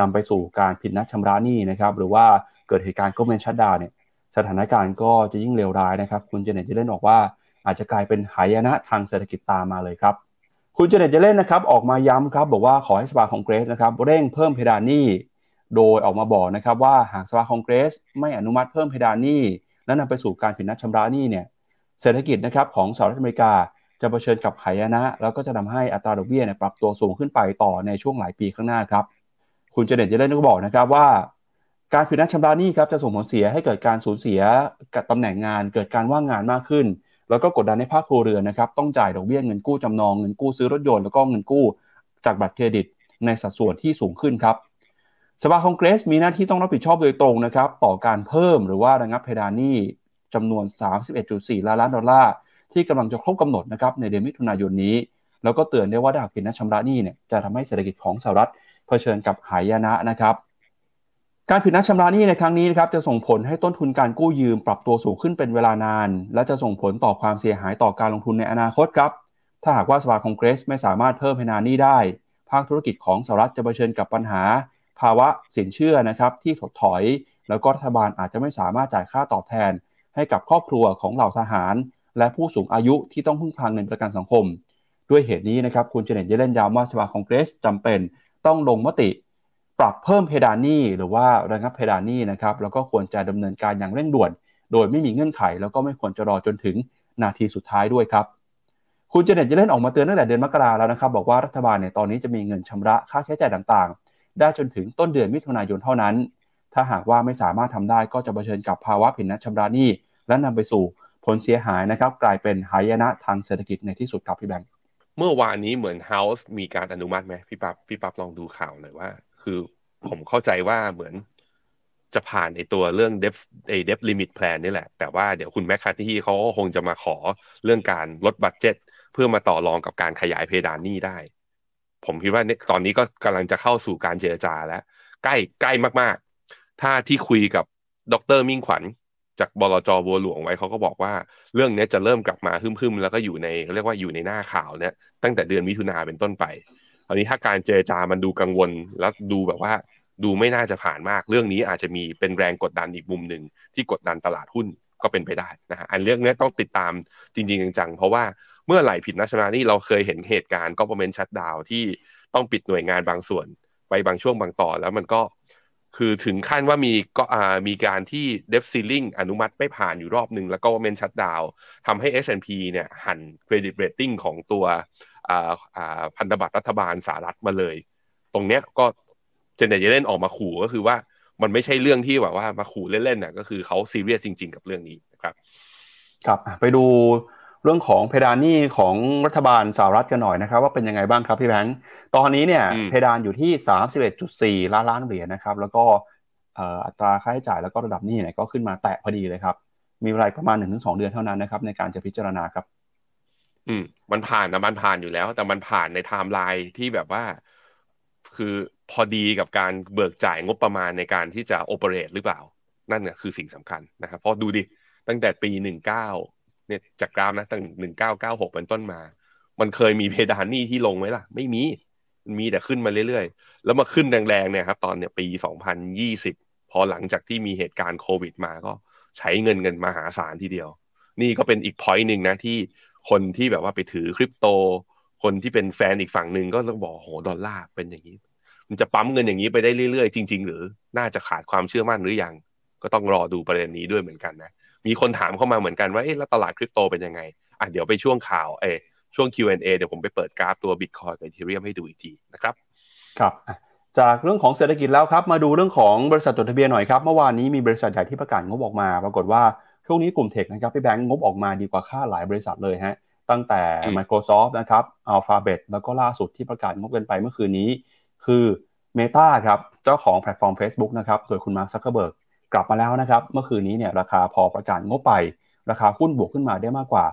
นำไปสู่การผิดนัดชำระหนี้นะครับหรือว่าเกิดเหตุการณ์ก็เมนชัดดาเนี่ยสถานการณ์ก็จะยิ่งเลวร้ายนะครับ คุณเจเนตเยเล่นบอกว่า อาจจะกลายเป็นหายนะทางเศรษฐกิจตามมาเลยครับคุณเจเน็ตเยลเลนนะครับออกมาย้ำครับบอกว่าขอให้สภาคองเกรสนะครับเร่งเพิ่มเพดานหนี้ โดยออกมาบอกนะครับว่าหากสภาคองเกรสไม่อนุมัติเพิ่มเพดานหนี้ และนำไปสู่การผิดนัดชำระหนี้เนี่ยเศรษฐกิจนะครับของสหรัฐอเมริกาจะเผชิญกับหายนะ แล้วก็จะทำให้อัตราดอกเบี้ยเนี่ยปรับตัวสูงขึ้นไปต่อในช่วงหลายปีข้างหน้าครับคุณเจเน็ตเยลเลนก็บอกนะครับว่า การผิดนัดชำระหนี้ครับจะส่งผลเสียให้เกิดการสูญเสียกับตำแหน่งงาน เกิดการว่างงานมากขึ้น แล้วก็กดดันให้ภาคครัวเรือนนะครับต้องจ่ายดอกเบี้ยเงินกู้จำนองเงินกู้ซื้อรถยนต์แล้วก็เงินกู้จากบัตรเครดิตในสัดส่วนที่สูงขึ้นครับสภาคองเกรสมีหน้าที่ต้องรับผิดชอบโดยตรงนะครับต่อการเพิ่มหรือว่าระงับเพดานหนี้จำนวน 31.4 ล้านล้านดอลลาร์ที่กำลังจะครบกำหนดนะครับในเดือนมิถุนายนนี้ แล้วก็เตือนได้ว่าถ้าหากผิดนัดชำระหนี้เนี่ยจะทำให้เศรษฐกิจของสหรัฐเผชิญกับหายนะนะครับ การผิดนัดชำระหนี้ในครั้งนี้นะครับจะส่งผลให้ต้นทุนการกู้ยืมปรับตัวสูงขึ้นเป็นเวลานาน และจะส่งผลต่อความเสียหายต่อการลงทุนในอนาคตครับ ถ้าหากว่าสภาคองเกรสไม่สามารถเพิ่มเพดานนี้ได้ ภาคธุรกิจของสหรัฐจะเผชิญกับปัญหา ภาวะสินเชื่อนะครับที่ถดถอย แล้วก็รัฐบาลอาจจะไม่สามารถจ่ายค่าตอบแทน ให้กับครอบครัวของเหล่าทหาร และผู้สูงอายุที่ต้องพึ่งพาเงินประกันสังคม ด้วยเหตุนี้นะครับคุณเจเน็ตเยเลนย้ำว่าสภาคองเกรสจำเป็นต้องลงมติ ปรับเพิ่มเพดานหนี้หรือว่าระงับเพดานหนี้นะครับแล้วก็ควรจะดำเนินการอย่างเร่งด่วน โดยไม่มีเงื่อนไข แล้วก็ไม่ควรจะรอจนถึงนาทีสุดท้ายด้วยครับ คุณเจเน็ตจะเล่นออกมาเตือนตั้งแต่เดือนมกราแล้วนะครับ บอกว่ารัฐบาลเนี่ยตอนนี้จะมีเงินชำระค่าใช้จ่ายต่างๆ ได้จนถึงต้นเดือนมิถุนายนเท่านั้น ถ้าหากว่าไม่สามารถทำได้ก็จะเผชิญกับภาวะผิดนัดชำระหนี้ และนำไปสู่ผลเสียหายนะครับ กลายเป็นหายนะทางเศรษฐกิจในที่สุดครับพี่แบงค์เมื่อวานนี้เหมือน House มีการอนุมัติไหมพี่ปับ๊บพี่ปั๊บลองดูข่าวหน่อยว่า คือผมเข้าใจว่าเหมือนจะผ่านในตัวเรื่อง debt ไอ้ debt limit plan นี่แหละ แต่ว่าเดี๋ยวคุณแมคคาร์ธีเขาก็คงจะมาขอเรื่องการลด budget เพื่อมาต่อรองกับการขยายเพดานหนี้ได้ ผมคิดว่าตอนนี้ก็กำลังจะเข้าสู่การเจรจาแล้ว ใกล้ใกล้มากๆ ถ้าที่คุยกับดรมิ่งขวัญ จากบลจบัวหลวงไว้เขาก็บอกว่าเรื่องนี้จะเริ่มกลับมาฮึ่มๆ แล้วก็อยู่ในเรียกว่าอยู่ในหน้าข่าวเนี่ยตั้งแต่เดือนมิถุนาเป็นต้นไป อันนี้ถ้าการเจรจามันดูกังวล แล้วดูแบบว่า ดูไม่น่าจะผ่านมาก เรื่องนี้อาจจะมีเป็นแรงกดดันอีกมุมหนึ่งที่กดดันตลาดหุ้นก็เป็นไปได้นะฮะอันเรื่องนี้ต้องติดตามจริงๆจังๆเพราะว่าเมื่อไหร่ผิดนัชนานี่เราเคยเห็นเหตุการณ์ก็ประเมนชัดดาวที่ต้องปิดหน่วยงานบางส่วน ไปบางช่วงบางต่อแล้วมันก็คือถึงขั้นว่ามีก็อ่ามีการที่ debt ceiling อนุมัติไม่ผ่านอยู่รอบหนึ่งแล้วก็ government shutdown ทำให้ S&P เนี่ยหั่น credit rating ของตัว พันธบัตรรัฐบาลสหรัฐมาเลย ตรงเนี้ยก็เจเน็ต เยลเลนออกมาขู่ก็คือว่ามันไม่ใช่เรื่องที่แบบว่ามาขู่เล่นๆน่ะก็คือเขาซีเรียสจริง ๆ กับเรื่องนี้นะครับครับไปดูเรื่องของเพดานหนี้ของรัฐบาลสหรัฐกันหน่อยนะครับ ว่าเป็นยังไงบ้างครับพี่แบงค์ตอนนี้เนี่ยเพดานอยู่ที่ 31.4 ล้านล้านเหรียญนะครับ แล้วก็อัตราค่าใช้จ่ายแล้วก็ระดับหนี้เนี่ยก็ขึ้นมาแตะพอดีเลยครับ มีเวลาประมาณ 1-2 เดือนเท่านั้นนะครับในการจะพิจารณาครับ อืม มันผ่านนะมันผ่านอยู่แล้ว แต่มันผ่านในไทม์ไลน์ที่แบบว่า คือพอดีกับการเบิกจ่ายงบประมาณในการที่จะ operate หรือเปล่า นั่นเนี่ยคือสิ่งสำคัญนะครับ เพราะดูดิ ตั้งแต่ปีหนึ่งเก้าเนี่ยจากกราฟนะตั้งหนึ่งเก้าเก้าหกเป็นต้นมา มันเคยมีเพดานหนี้ที่ลงไหมล่ะ ไม่มี มันมีแต่ขึ้นมาเรื่อยๆ แล้วมาขึ้นแรงๆเนี่ยครับ ตอนเนี่ยปีสองพันยี่สิบพอหลังจากที่มีเหตุการณ์โควิดมาก็ใช้เงินเงินมหาศาลทีเดียว นี่ก็เป็นอีกพอยต์หนึ่งนะที่ คนที่แบบว่าไปถือคริปโต คนที่เป็นแฟนอีกฝั่งหนึ่งก็ต้องบอกโหดอลลาร์เป็นอย่างนี้ มันจะปั๊มเงินอย่างนี้ไปได้เรื่อยๆ จริง ๆ หรือน่าจะขาดความเชื่อมั่นหรือยัง ก็ต้องรอดูประเด็นนี้ด้วยเหมือนกันนะมีคนถามเข้ามาเหมือนกันว่าเอ๊ะแล้วตลาดคริปโตเป็นยังไงอะเดี๋ยวไปช่วงข่าวเอช่วง Q&A เดี๋ยวผมไปเปิดกราฟตัว Bitcoin กับ Ethereum ให้ดูอีกทีนะครับครับจากเรื่องของเศรษฐกิจแล้วครับ มาดูเรื่องของบริษัทจดทะเบียนหน่อยครับ เมื่อวานนี้มีบริษัทใหญ่ที่ประกาศงบออกมา ปรากฏว่า ช่วงนี้กลุ่ม tech นะครับพี่แบงค์งบออกมาดีกว่าคาดหลายบริษัทเลยฮะตั้งแต่ Microsoft นะครับ Alphabet แล้วก็ล่าสุดที่ประกาศงบกันไปเมื่อคืนนี้ คือ Meta ครับเจ้าของแพลตฟอร์ม Facebook นะครับโดยคุณมาร์คซักเคอร์เบิร์กกลับมาแล้วนะครับ เมื่อคืนนี้เนี่ยราคาพอประกาศงบไป ราคาหุ้นบวกขึ้นมาได้มากกว่า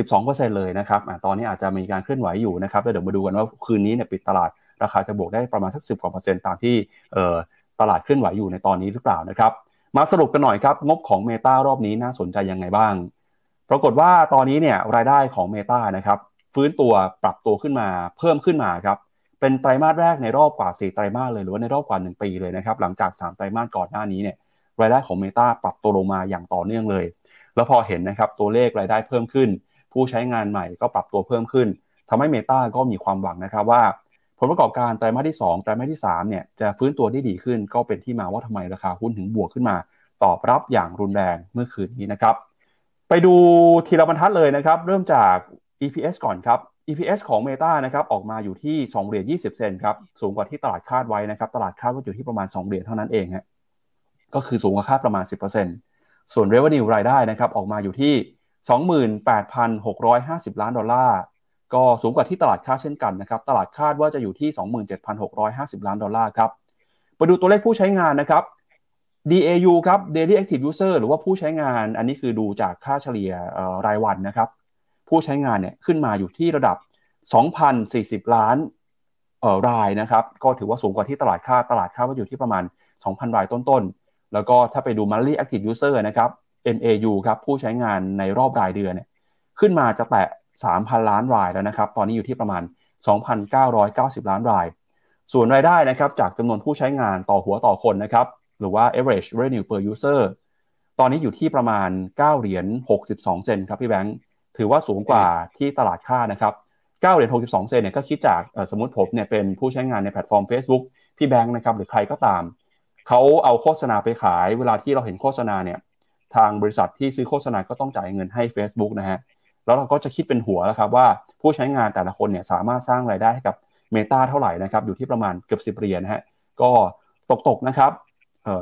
12%เลยนะครับอตอนนี้อาจจะมีการเคลื่อนไหวอยู่นะครับแล้วเดี๋ยวมาดูกันว่าคืนนี้เนี่ยปิดตลาดราคาจะบวกได้ประมาณสัก10กว่าเปอร์เซ็นต์ตามที่ตลาดเคลื่อนไหวอยู่ในตอนนี้หรือเปล่านะครับ มาสรุปกันหน่อยครับ งบของ Meta รอบนี้น่าสนใจยังไงบ้าง ปรากฏว่าตอนนี้เนี่ยรายได้ของ Meta นะครับฟื้นตัวปรับตัวขึ้นมาเพิ่มขึ้นมาครับเป็นไตรมาสแรกในรอบกว่า 4 ไตรมาสเลยหรือว่าในรอบกว่า 1 ปีเลยนะครับหลังจาก 3 ไตรมาสก่อนหน้านี้เนี่ยรายได้ของ Meta ปรับตัวลงมาอย่างต่อเนื่องเลย แล้วพอเห็นนะครับตัวเลขรายได้เพิ่มขึ้น ผู้ใช้งานใหม่ก็ปรับตัวเพิ่มขึ้นทำให้ Meta ก็มีความหวังนะครับว่า ผลประกอบการไตรมาสที่ 2 ไตรมาสที่3เนี่ยจะฟื้นตัวได้ดีขึ้น ก็เป็นที่มาว่าทำไมราคาหุ้นถึงบวกขึ้นมา ตอบรับอย่างรุนแรงเมื่อคืนนี้นะครับ ไปดูทีละบรรทัดเลยนะครับ เริ่มจาก EPS ก่อนครับ EPS ของ Meta นะครับออกมาอยู่ที่2เหรียญ20 เซนครับสูงกว่าที่ตลาดคาดไว้นะครับ ตลาดคาดว่าอยู่ที่ประมาณ 2เหรียญเท่านั้นเองฮะก็คือสูงกว่าคาดประมาณ 10%ส่วน revenue รายได้นะครับออกมาอยู่ที่ 28,650 ล้านดอลลาร์ ก็สูงกว่าที่ตลาดคาดเช่นกันนะครับ ตลาดคาดว่าจะอยู่ที่ 27,650 ล้านดอลลาร์ครับไปดูตัวเลขผู้ใช้งานนะครับ DAU ครับ Daily Active User หรือว่าผู้ใช้งานอันนี้คือดูจากค่าเฉลี่ยรายวันนะครับ ผู้ใช้งานเนี่ยขึ้นมาอยู่ที่ระดับ 2,040 ล้านรายนะครับ ก็ถือว่าสูงกว่าที่ตลาดคาดตลาดคาดว่าอยู่ที่ประมาณ 2,000 รายต้นๆ แล้วก็ถ้าไปดู monthly active user นะครับ MAU ครับผู้ใช้งานในรอบรายเดือนเนี่ยขึ้นมาจะแตะ 3,000 ล้านรายแล้วนะครับ ตอนนี้อยู่ที่ประมาณ 2,990 ล้านราย ส่วนรายได้นะครับจากจำนวนผู้ใช้งานต่อหัวต่อคนนะครับ หรือว่า average revenue per user ตอนนี้อยู่ที่ประมาณ 9 เหรียญ 62 เซนครับพี่แบงค์ถือว่าสูงกว่าที่ตลาดค่านะครับ9เหรียญ62 เซนเนี่ยก็คิดจากสมมติผมเนี่ยเป็นผู้ใช้งานในแพลตฟอร์ม Facebook พี่แบงค์นะครับหรือใครก็ตาม เขาเอาโฆษณาไปขาย เวลาที่เราเห็นโฆษณาเนี่ยทางบริษัทที่ซื้อโฆษณาก็ต้องจ่ายเงินให้ Facebook นะฮะ แล้วเราก็จะคิดเป็นหัวแล้วครับว่าผู้ใช้งานแต่ละคนเนี่ยสามารถสร้างรายได้ให้กับ Meta เท่าไหร่นะครับอยู่ที่ประมาณเกือบ 10เหรียญฮะก็ตกๆนะครับ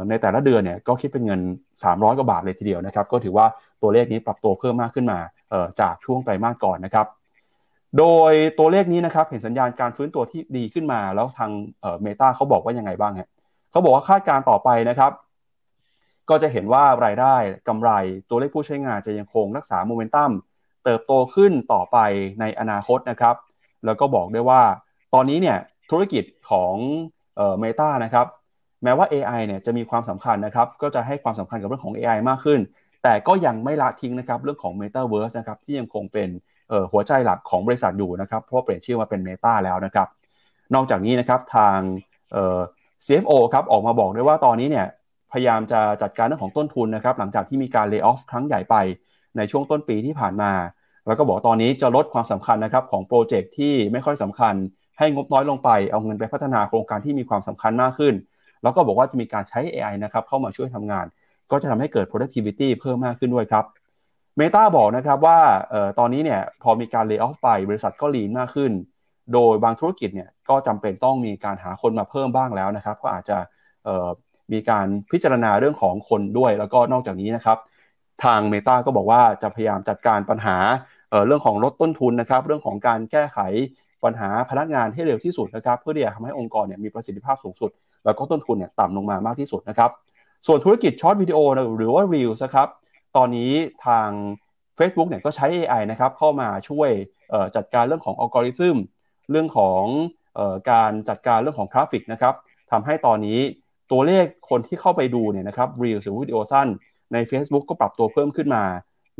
ในแต่ละเดือนเนี่ยก็คิดเป็นเงิน 300 กว่าบาทเลยทีเดียวนะครับ ก็ถือว่าตัวเลขนี้ปรับตัวเพิ่มมากขึ้นมาจากช่วงไตรมาสก่อนนะครับ โดยตัวเลขนี้นะครับเห็นสัญญาณการฟื้นตัวที่ดีขึ้นมา แล้วทางเมตาเขาบอกว่ายังไงบ้างฮะเขาบอกว่าคาดการต่อไปนะครับ ก็จะเห็นว่ารายได้กำไรตัวเลขผู้ใช้งานจะยังคงรักษาโมเมนตัม เติบโตขึ้นต่อไปในอนาคตนะครับ แล้วก็บอกได้ว่าตอนนี้เนี่ยธุรกิจของเมตานะครับแม้ว่า AI เนี่ยจะมีความสำคัญนะครับ ก็จะให้ความสำคัญกับเรื่องของ AI มากขึ้น แต่ก็ยังไม่ละทิ้งนะครับเรื่องของ Metaverse นะครับที่ยังคงเป็นหัวใจหลักของบริษัทอยู่นะครับเพราะเปลี่ยนชื่อมาเป็น Meta แล้วนะครับ นอกจากนี้นะครับทาง CFO ครับออกมาบอกด้วยว่าตอนนี้เนี่ยพยายามจะจัดการเรื่องของต้นทุนนะครับหลังจากที่มีการเลิกออฟครั้งใหญ่ไป ในช่วงต้นปีที่ผ่านมา แล้วก็บอกตอนนี้จะลดความสำคัญนะครับของโปรเจกต์ที่ไม่ค่อยสำคัญ ให้งบน้อยลงไปเอาเงินไปพัฒนาโครงการที่มีความสำคัญมากขึ้น แล้วก็บอกว่าจะมีการใช้ AI นะครับเข้ามาช่วยทำงาน ก็จะทำให้เกิด productivity เพิ่มมากขึ้นด้วยครับ Meta บอกนะครับว่าออตอนนี้เนี่ยพอมีการเลิกออฟไปบริษัทก็ลีนมากขึ้น โดยบางธุรกิจเนี่ยก็จำเป็นต้องมีการหาคนมาเพิ่มบ้างแล้วนะครับ ก็อาจจะมีการพิจารณาเรื่องของคนด้วย แล้วก็นอกจากนี้นะครับ ทาง Meta ก็บอกว่าจะพยายามจัดการปัญหาเเรื่องของลดต้นทุนนะครับเรื่องของการแก้ไขปัญหาพนักงานให้เร็วที่สุดนะครับเพื่อที่จะทำให้องค์กรเนี่ยมีประสิทธิภาพสูงสุด แล้วก็ต้นทุนเนี่ยต่ำลงมามากที่สุดนะครับส่วนธุรกิจ short video หรือว่า Reels นะครับตอนนี้ทาง Facebook เนี่ยก็ใช้ AI นะครับเข้ามาช่วยจัดการเรื่องของอัลกอริทึมเรื่องของอการจัดการเรื่องของ traffic นะครับทำให้ตอนนี้ตัวเลขคนที่เข้าไปดูเนี่ยนะครับ Reel หรือวิดีโอสั้น ใน Facebook ก็ปรับตัวเพิ่มขึ้นมา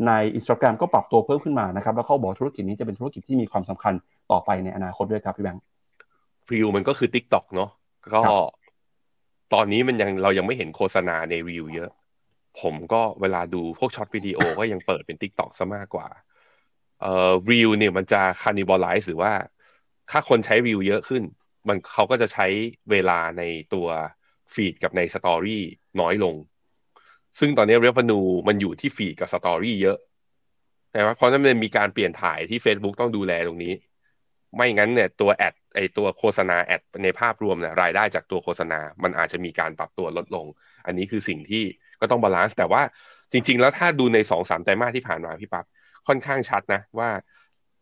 ใน Instagram ก็ปรับตัวเพิ่มขึ้นมานะครับแล้วเขาบอกธุรกิจนี้จะเป็นธุรกิจที่มีความสำคัญต่อไปในอนาคตด้วยครับพี่แบงค์รีลมันก็คือ Tik t o อกเนาะก็ตอนนี้มันยังเรายังไม่เห็นโฆษณาใน Reel เยอะ ผมก็เวลาดูพวก short video ก็ยังเปิดเป็น Tik t o อกซะมากกว่าเอ่อ Reel เนี่ยมันจะ cannibalize หรือว่า ถ้าคนใช้ Reel เยอะขึ้น มันเขาก็จะใช้เวลาในตัว feed กับใน story น้อยลง ซึ่งตอนนี้ revenue มันอยู่ที่ feed กับ story เยอะนะเพราะนั้นมันมีการเปลี่ยนถ่ายที่ Facebook ต้องดูแลตรงนี้ ไม่งั้นเนี่ยตัว ad ไอตัวโฆษณา ad ในภาพรวมเนี่ยรายได้จากตัวโฆษณา มันอาจจะมีการปรับตัวลดลง อันนี้คือสิ่งที่ก็ต้อง balance แต่ว่าจริง ๆ แล้วถ้าดูในสองสามไตรมาสที่ผ่านมาพี่ปับ๊บค่อนข้างชัดนะว่า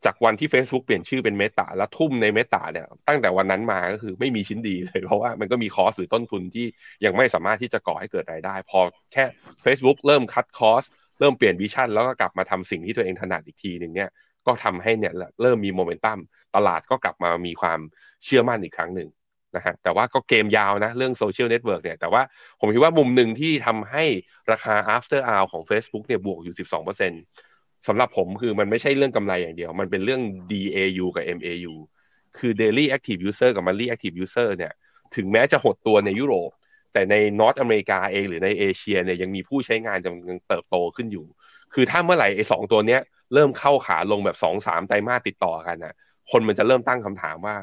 จากวันที่ Facebook เปลี่ยนชื่อเป็น Meta แล้วทุ่มใน Meta เนี่ยตั้งแต่วันนั้นมาก็คือไม่มีชิ้นดีเลย เพราะว่ามันก็มี cost หรือต้นทุนที่ยังไม่สามารถที่จะก่อให้เกิดรายได้ พอแค่ Facebook เริ่ม cut cost เริ่มเปลี่ยน vision แล้วก็กลับมาทำสิ่งที่ตัวเองถนัดอีกทีหนึ่งเนี่ยก็ทำให้เนี่ยเริ่มมีโมเมนตัมตลาดก็กลับมามีความเชื่อมั่นอีกครั้งหนึ่งนะฮะแต่ว่าก็เกมยาวนะเรื่อง social network เนี่ยแต่ว่าผมคิดว่ามุมหนึ่งที่ทำให้ราคา after hour ของ Facebook เนี่ยบวกอยู่ 12% สำหรับผมคือมันไม่ใช่เรื่องกำไรอย่างเดียว มันเป็นเรื่อง DAU กับ MAU คือ Daily Active User กับ Monthly Active User เนี่ย ถึงแม้จะหดตัวในยุโรป แต่ในนอตอเมริกาเองหรือในเอเชียเนี่ยยังมีผู้ใช้งานยังเติบโตขึ้นอยู่ คือถ้าเมื่อไหร่ไอ้สองตัวเนี้ยเริ่มเข้าขาลงแบบสองสามไตรมาสติดต่อกันน่ะ คนมันจะเริ่มตั้งคำถามว่า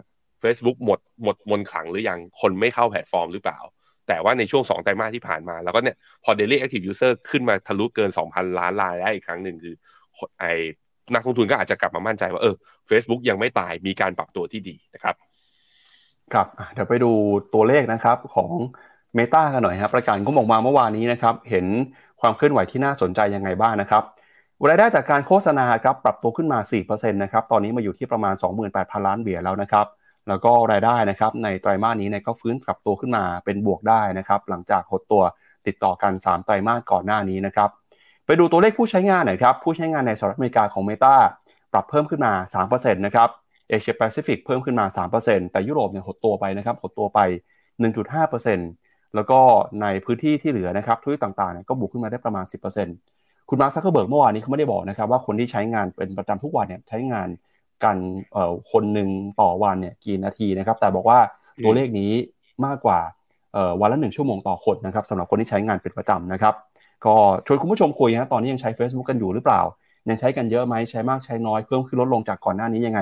Facebook หมดหมดมนขังหรือยัง คนไม่เข้าแพลตฟอร์มหรือเปล่า แต่ว่าในช่วงสองไตรมาสที่ผ่านมา แล้วก็เนี่ยพอ Daily Active User ขึ้นมาทะลุเกิน 2,000 ล้านรายได้อีกครั้งหนึ่งคือ ไอ้นักลงทุนก็อาจจะกลับมามั่นใจว่าเออ Facebook ยังไม่ตายมีการปรับตัวที่ดีนะครับครับเดี๋ยวไปดูตัวเลขนะครับของ Meta กันหน่อยครับประกาศก็ออกมาเมื่อวานนี้นะครับ เห็นความเคลื่อนไหวที่น่าสนใจยังไงบ้างนะครับรายได้จากการโฆษณาครับปรับตัวขึ้นมา 4%นะครับตอนนี้มาอยู่ที่ประมาณ 28,000 ล้านเหรียญแล้วนะครับ แล้วก็รายได้นะครับในไตรมาสนี้เนี่ยก็ฟื้นปรับตัวขึ้นมาเป็นบวกได้นะครับ หลังจากหดตัวติดต่อกัน 3 ไตรมาสก่อนหน้านี้นะครับ ไปดูตัวเลขผู้ใช้งานหน่อยครับผู้ใช้งานในสหรัฐอเมริกาของ Meta ปรับเพิ่มขึ้นมา 3%นะครับเอเชียแปซิฟิกเพิ่มขึ้นมา 3%แต่ยุโรปเนี่ยหดตัวไปนะครับหดตัวไป 1.5%แล้วก็ในพื้นที่ที่เหลือนะครับทุกต่างๆเนี่ยก็บวกขึ้นมาได้ประมาณ 10%คุณมาร์คซักเคอร์เบิร์กเมื่อวานนี้เขาไม่ได้บอกนะครับว่าคนที่ใช้งานเป็นประจำทุกวันเนี่ยใช้งานกันคนหนึ่งต่อวันเนี่ยกี่นาทีนะครับแต่บอกว่าตัวเลขนี้มากกว่าวันละหนึ่งชั่วโมงต่อคนนะครับสำหรับคนที่ใช้งานเป็นประจำนะครับ ก็ชวนคุณผู้ชมคุยนะตอนนี้ยังใช้ Facebook กันอยู่หรือเปล่า ยังใช้กันเยอะไหมใช้มากใช้น้อยเพิ่มขึ้นลดลงจากก่อนหน้านี้ยังไง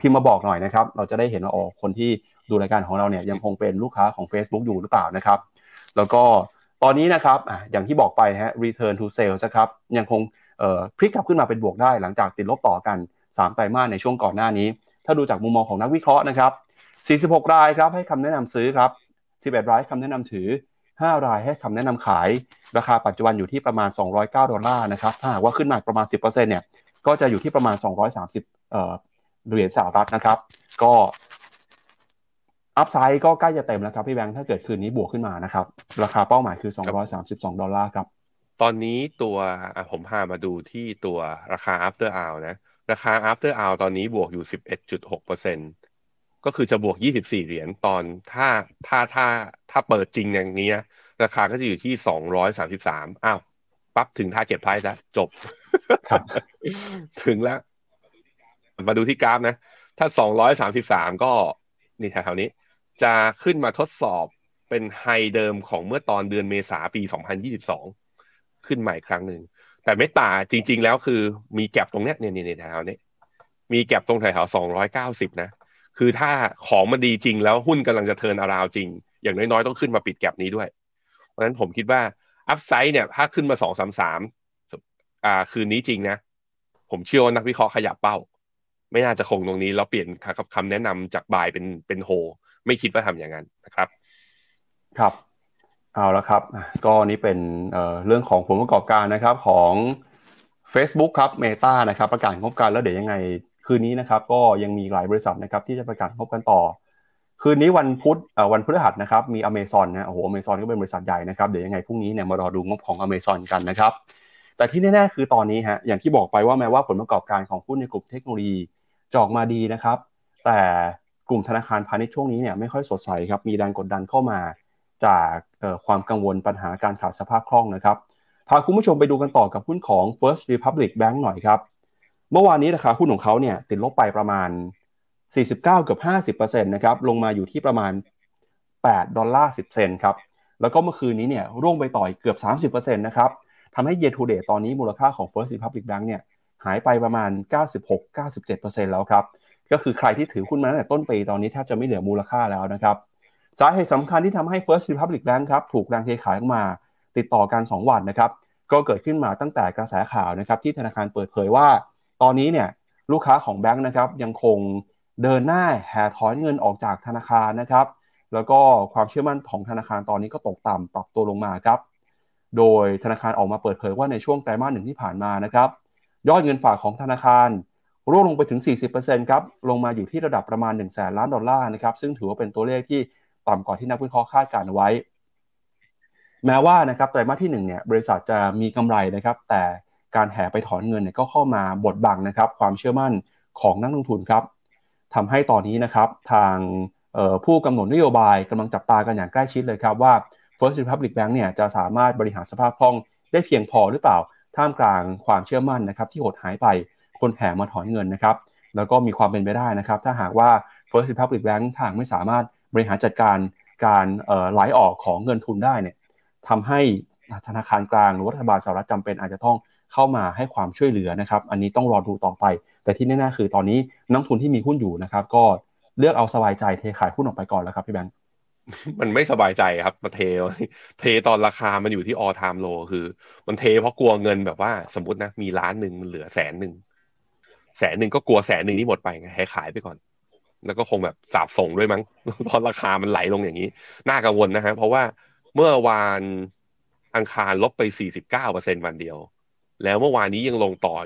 พิมพ์มาบอกหน่อยนะครับ เราจะได้เห็นว่าอ๋อคนที่ดูรายการของเราเนี่ยยังคงเป็นลูกค้าของ Facebook อยู่หรือเปล่านะครับ แล้วก็ตอนนี้นะครับออย่างที่บอกไปฮะ return to sales นะครับยังคงพลิกกลับขึ้นมาเป็นบวกได้หลังจากติดลบต่อกัน 3 ไตรมาสในช่วงก่อนหน้านี้ ถ้าดูจากมุมมองของนักวิเคราะห์นะครับ 46 รายครับให้คำแนะนำซื้อครับ 11 รายคำแนะนำถือ 5 รายให้คำแนะนำขาย ราคาปัจจุบันอยู่ที่ประมาณ 209 ดอลลาร์นะครับ ถ้าหากว่าขึ้นมาประมาณ 10%เนี่ยก็จะอยู่ที่ประมาณ 230เอ่อเหรียญสหรัฐนะครับ ก็อัพไซด์ก็ใกล้จะเต็มแล้วครับพี่แบงค์ถ้าเกิดคืนนี้บวกขึ้นมานะครับ ราคาเป้าหมายคือ 232 ดอลลาร์ครับ ตอนนี้ตัวผมพามาดูที่ตัวราคา after hour นะ ราคา after hour ตอนนี้บวกอยู่ 11.6เปอร์เก็คือจะบวก 24 เหรียญตอนถ้าถ้าถ้าถ้าเปิดจริงอย่างนี้ราคาก็จะอยู่ที่ 233 อ้าว ปั๊บถึง target price แล้วจบครับถึงแล้ว มาดูที่กราฟนะ ถ้า 233 ก็นี่แถวๆนี้ จะขึ้นมาทดสอบเป็นไฮเดิมของเมื่อตอนเดือนเมษาปี 2022 ขึ้นใหม่ครั้งหนึ่ง แต่ไม่ตาจริง ๆ แล้วคือมีแก็บตรงเนี้ยเนี่ยเนี่ยแถวนี้ มีแก็บตรงแถวๆ290 นะ คือถ้าของมันดีจริงแล้วหุ้นกำลังจะเทินอาราวจริง อย่างน้อยๆ ต้องขึ้นมาปิดแก็บนี้ด้วย เพราะฉะนั้นผมคิดว่าอัพไซด์เนี่ย ถ้าขึ้นมาสองสามสามอ่า คืนนี้จริงนะ ผมเชื่อว่านักวิเคราะห์ขยับเป้า ไม่น่าจะคงตรงนี้แล้วเปลี่ยนคำแนะนำจากบายเป็นเป็นโฮไม่คิดว่าทำอย่างนั้นนะครับ ครับเอาละครับ ก็นี้เป็นเเรื่องของผลประกอบการนะครับของ Facebook ครับ Meta นะครับ ประกาศงบการแล้วเดี๋ยวยังไง คืนนี้นะครับก็ยังมีหลายบริษัทนะครับที่จะประกาศงบกันต่อ คืนนี้วันพุธวันพฤหัสนะครับมี Amazon นะโอ้โห Amazon ก็เป็นบริษัทใหญ่นะครับเดี๋ยวยังไงพรุ่งนี้เนี่ยมารอดูงบของ Amazon กันนะครับแต่ที่แน่ๆคือตอนนี้ฮะอย่างที่บอกไปว่าแม้ว่าผลประกอบการของหุ้นในกลุ่มเทคโนโลยีจอกมาดีนะครับ แต่กลุ่มธนาคารพาณิชย์ช่วงนี้เนี่ยไม่ค่อยสดใสครับมีแรงกดดันเข้ามาจากความกังวลปัญหาการขาดสภาพคล่องนะครับพาคุณผู้ชมไปดูกันต่อกับหุ้นของ First Republic Bank หน่อยครับ เมื่อวานนี้ราคาหุ้นของเขาเนี่ยติดลบไปประมาณ 49 เกือบ 50%นะครับลงมาอยู่ที่ประมาณ 8 ดอลลาร์ 10 เซนครับแล้วก็เมื่อคืนนี้เนี่ยร่วงไปต่อยเกือบ 30%นะครับทำให้ year to date ตอนนี้มูลค่าของ First Republic Bank เนี่ยหายไปประมาณ 96-97%แล้วครับก็คือใครที่ถือหุ้นมาตั้งแต่ต้นปีตอนนี้แทบจะไม่เหลือมูลค่าแล้วนะครับสาเหตุสำคัญที่ทำให้ First Republic Bank ครับถูกแรงเทขายออกมาติดต่อกัน 2 วันนะครับก็เกิดขึ้นมาตั้งแต่กระแสข่าวนะครับที่ธนาคารเปิดเผยว่า ตอนนี้เนี่ยลูกค้าของแบงค์นะครับยังคงเดินหน้าแห่ถอนเงินออกจากธนาคารนะครับ แล้วก็ความเชื่อมั่นของธนาคารตอนนี้ก็ตกต่ำปรับตัวลงมาครับ โดยธนาคารออกมาเปิดเผยว่าในช่วงไตรมาสหนึ่งที่ผ่านมานะครับ ยอดเงินฝากของธนาคารร่วงลงไปถึง 40%ครับ ลงมาอยู่ที่ระดับประมาณ 1 0 0 0 0แสนล้านดอลลาร์นะครับ ซึ่งถือว่าเป็นตัวเลขที่ต่ำกว่าที่นักวิเคราะห์คาดการเอาไว้ แม้ว่านะครับไตรมาสที่1เนี่ยบริษัทจะมีกำไรนะครับ แต่ การแห่ไปถอนเงินเนี่ยก็เข้ามาบดบังนะครับความเชื่อมั่นของนักลงทุนครับทำให้ตอนนี้นะครับทางผู้กำหนดนโยบายกำลังจับตากันอย่างใกล้ชิดเลยครับว่า First Republic Bank เนี่ยจะสามารถบริหารสภาพคล่องได้เพียงพอหรือเปล่า ท่ามกลางความเชื่อมั่นนะครับที่หดหายไปคนแห่มาถอนเงินนะครับแล้วก็มีความเป็นไปได้นะครับ ถ้าหากว่า First Republic Bank ทางไม่สามารถบริหารจัดการการไหลออกของเงินทุนได้เนี่ยทำให้ธนาคารกลางหรือรัฐบาลสหรัฐจำเป็นอาจจะต้อง เข้ามาให้ความช่วยเหลือนะครับ อันนี้ต้องรอดูต่อไป แต่ที่แน่ๆคือตอนนี้นักทุนที่มีหุ้นอยู่นะครับ ก็เลือกเอาสบายใจเทขายหุ้นออกไปก่อนแล้วครับพี่แบงค์มันไม่สบายใจครับมาเท เทตอนราคามันอยู่ที่ all time low คือ มันเทเพราะกลัวเงินแบบว่าสมมตินะ มีล้านหนึ่งมันเหลือแสนหนึ่งแสนหนึ่งก็กลัวแสนหนึ่งนี่หมดไปไงให้ขายไปก่อน แล้วก็คงแบบสาบส่งด้วยมั้งเพราะราคามันไหลลงอย่างนี้ น่ากังวลนะฮะเพราะว่าเมื่อวานอังคารลบไป 49%วันเดียว แล้วเมื่อวานนี้ยังลงต่อ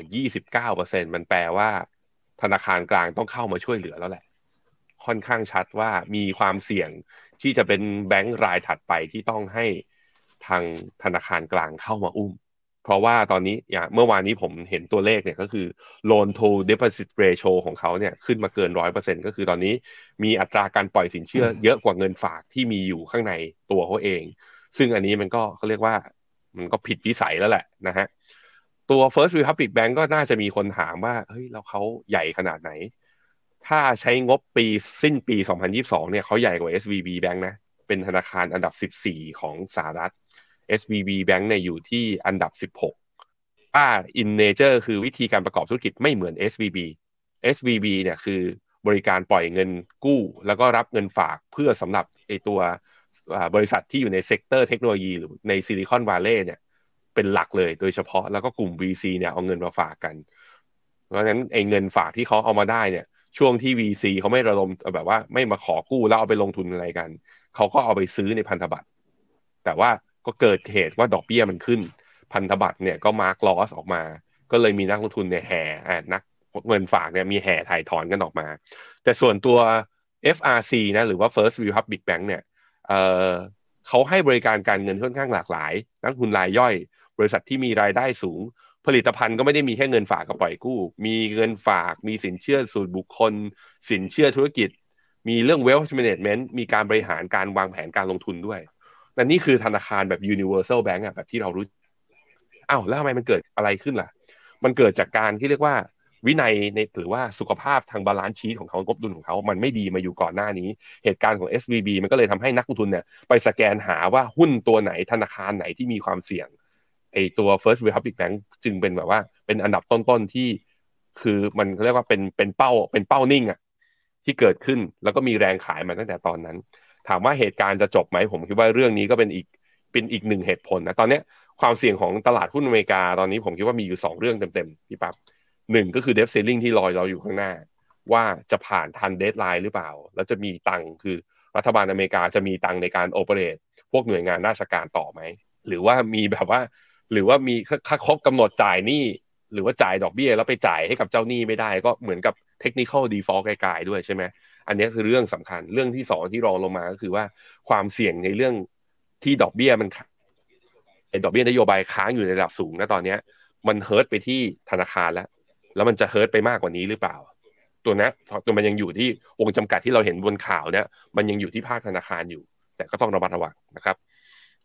29%มันแปลว่า ธนาคารกลางต้องเข้ามาช่วยเหลือแล้วแหละ ค่อนข้างชัดว่ามีความเสี่ยงที่จะเป็นแบงก์รายถัดไปที่ต้องให้ทางธนาคารกลางเข้ามาอุ้ม เพราะว่าตอนนี้อย่างเมื่อวานนี้ผมเห็นตัวเลขเนี่ยก็คือ loan to deposit ratio ของเขาเนี่ยขึ้นมาเกินร้อยเปอร์เซ็นก็คือตอนนี้มีอัตราการปล่อยสินเชื่อเยอะกว่าเงินฝากที่มีอยู่ข้างในตัวเขาเอง ซึ่งอันนี้มันก็เขาเรียกว่ามันก็ผิดวิสัยแล้วแหละนะฮะ ตัว First Republic Bank ก็น่าจะมีคนถามว่า เฮ้ย แล้วเขาใหญ่ขนาดไหน ถ้าใช้งบปีสิ้นปี 2022 เนี่ยเขาใหญ่กว่า SVB Bank นะ เป็นธนาคารอันดับ 14 ของสหรัฐ SVB Bank เนี่ยอยู่ที่อันดับ 16ถ้า in nature คือวิธีการประกอบธุรกิจไม่เหมือน SVB SVB เนี่ยคือบริการปล่อยเงินกู้ แล้วก็รับเงินฝากเพื่อสำหรับไอตัวบริษัทที่อยู่ใน sector เทคโนโลยีหรือใน Silicon Valley เนี่ย เป็นหลักเลยโดยเฉพาะแล้วก็กลุ่ม VC เนี่ยเอาเงินมาฝากกัน เพราะฉะนั้นไอ้เงินฝากที่เขาเอามาได้เนี่ย ช่วงที่ VC เขาไม่ระดมแบบว่าไม่มาขอกู้แล้วเอาไปลงทุนอะไรกัน เขาก็เอาไปซื้อในพันธบัตรแต่ว่าก็เกิดเหตุว่าดอกเบี้ยมันขึ้น พันธบัตรเนี่ยก็ mark loss ออกมา ก็เลยมีนักลงทุนเนี่ยแห่นักเงินฝากเนี่ยมีแห่ไถ่ถอนกันออกมา แต่ส่วนตัว FRC นะหรือว่า First Republic Bank เนี่ยเเขาให้บริการการเงินค่อนข้างหลากหลาย นักทุนรายย่อย บริษัทที่มีรายได้สูง ผลิตภัณฑ์ก็ไม่ได้มีแค่เงินฝากกับปล่อยกู้ มีเงินฝาก มีสินเชื่อส่วนบุคคล สินเชื่อธุรกิจ มีเรื่อง wealth management มีการบริหารการวางแผนการลงทุนด้วยนั่นนี่คือธนาคารแบบ universal bank อะแบบที่เรารู้อ้าวแล้วทำไมมันเกิดอะไรขึ้นล่ะ มันเกิดจากการที่เรียกว่าวินัยในหรือว่าสุขภาพทาง balance sheet ของเขางบดุลของเขา มันไม่ดีมาอยู่ก่อนหน้านี้ เหตุการณ์ของ SVB มันก็เลยทำให้นักลงทุนเนี่ยไปสแกนหาว่าหุ้นตัวไหนธนาคารไหนที่มีความเสี่ยง ไอตัว First Republic Bank จึงเป็นแบบว่า เป็นอันดับต้นๆที่คือมันเรียกว่าเป็นเป็นเป้าเป็นเป้านิ่งอะที่เกิดขึ้นแล้วก็มีแรงขายมาตั้งแต่ตอนนั้น ถามว่าเหตุการณ์จะจบไหมผมคิดว่าเรื่องนี้ก็เป็นอีกเป็นอีกหนึ่งเหตุผลนะตอนนี้ความเสี่ยงของตลาดหุ้นอเมริกาตอนนี้ผมคิดว่ามีอยู่สองเรื่องเต็มๆพี่ปั๊บหนึ่งก็คือ debt ceiling ที่รอเราอยู่ข้างหน้า ว่าจะผ่านทัน deadline หรือเปล่า แล้วจะมีตังคือรัฐบาลอเมริกาจะมีตังในการ operate พวกหน่วยงานราชการต่อไหมหรือว่ามีแบบว่า หรือว่ามีค่าครบกำหนดจ่ายหนี้หรือว่าจ่ายดอกเบี้ยแล้วไปจ่ายให้กับเจ้าหนี้ไม่ได้ก็เหมือนกับ technical default ไกลๆด้วยใช่ไหมอันนี้คือเรื่องสำคัญเรื่องที่สองที่รองลงมาก็คือว่าความเสี่ยงในเรื่องที่ดอกเบี้ยมันดอกเบี้ยนโยบายค้างอยู่ในระดับสูงนะตอนนี้มันเฮิร์ตไปที่ธนาคารแล้ว แล้วมันจะเฮิร์ตไปมากกว่านี้หรือเปล่า ตัวนี้ตัวมันยังอยู่ที่วงจำกัดที่เราเห็นบนข่าวเนี่ยมันยังอยู่ที่ภาคธนาคารอยู่ แต่ก็ต้องระมัดระวังนะครับ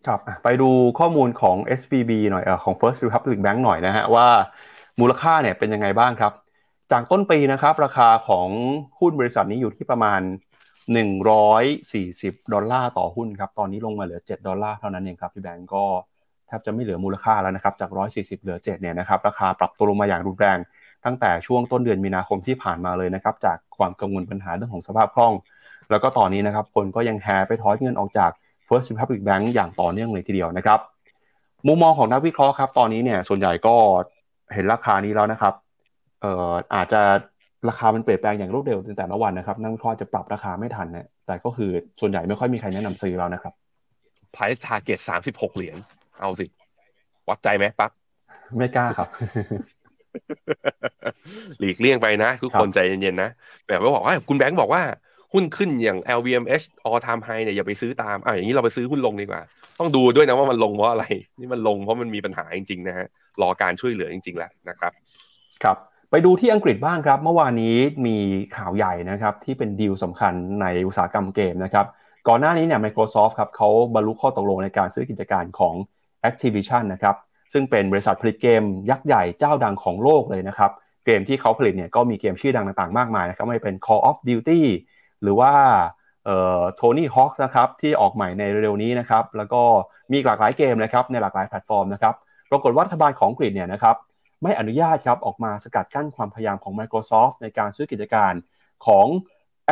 ครับไปดูข้อมูลของ SVB หน่อยอของ First Republic Bank หน่อยนะฮะว่ามูลค่าเนี่ยเป็นยังไงบ้างครับ จากต้นปีนะครับราคาของหุ้นบริษัทนี้อยู่ที่ประมาณ 140 ดอลลาร์ต่อหุ้นครับ ตอนนี้ลงมาเหลือ 7 ดอลลาร์เท่านั้นเองครับพี่แบงก์ก็แทบจะไม่เหลือมูลค่าแล้วนะครับจาก 140 เหลือ 7 เนี่ยนะครับราคาปรับตัวลงมาอย่างรุนแรง ตั้งแต่ช่วงต้นเดือนมีนาคมที่ผ่านมาเลยนะครับจากความกังวลปัญหาเรื่องของสภาพคล่อง แล้วก็ตอนนี้นะครับคนก็ยังแฮไปถอนเงินออกจาก First Republic Bank อย่างต่อเนื่องเลยทีเดียวนะครับ มุมมองของนักวิเคราะห์ครับ ตอนนี้เนี่ยส่วนใหญ่ก็เห็นราคานี้แล้วนะครับเอ่ออาจจะราคามันเปลี่ยนแปลงอย่างรวดเร็วในแต่ละวันนะครับ นักวิเคราะห์จะปรับราคาไม่ทันนะแต่ก็คือส่วนใหญ่ไม่ค่อยมีใครแนะนำซื้อแล้วนะครับ price target สามสิบหกเหรียญเอาสิ วัดใจไหมปั๊บไม่กล้าครับ หลีกเลี่ยงไปนะ ทุกคนใจเย็นๆนะแบบว่าบอกว่าคุณแบงค์บอกว่า หุ้นขึ้นอย่าง LVMH all time high เนี่ยอย่าไปซื้อตามอ่าอย่างนี้เราไปซื้อหุ้นลงดีกว่า ต้องดูด้วยนะว่ามันลงเพราะอะไร นี่มันลงเพราะมันมีปัญหาจริงๆนะฮะรอการช่วยเหลือจริงๆแล้วนะครับครับไปดูที่อังกฤษบ้างครับ เมื่อวานนี้มีข่าวใหญ่นะครับที่เป็นดีลสำคัญในอุตสาหกรรมเกมนะครับก่อนหน้านี้เนี่ย Microsoft ครับเขาบรรลุข้อตกลงในการซื้อกิจการของ Activision นะครับซึ่งเป็นบริษัทผลิตเกมยักษ์ใหญ่เจ้าดังของโลกเลยนะครับเกมที่เขาผลิตเนี่ยก็มีเกมชื่อดังต่างๆมากมายนะครับไม่เป็น Call of Duty หรือว่าเอ่อ Tony Hawk นะครับที่ออกใหม่ในเร็วนี้นะครับแล้วก็มีหลากหลายเกมนะครับในหลากหลายแพลตฟอร์มนะครับปรากฏว่ารัฐบาลของอังกฤษเนี่ยนะครับไม่อนุญาตครับออกมาสกัดกั้นความพยายามของ Microsoft ในการซื้อกิจการของ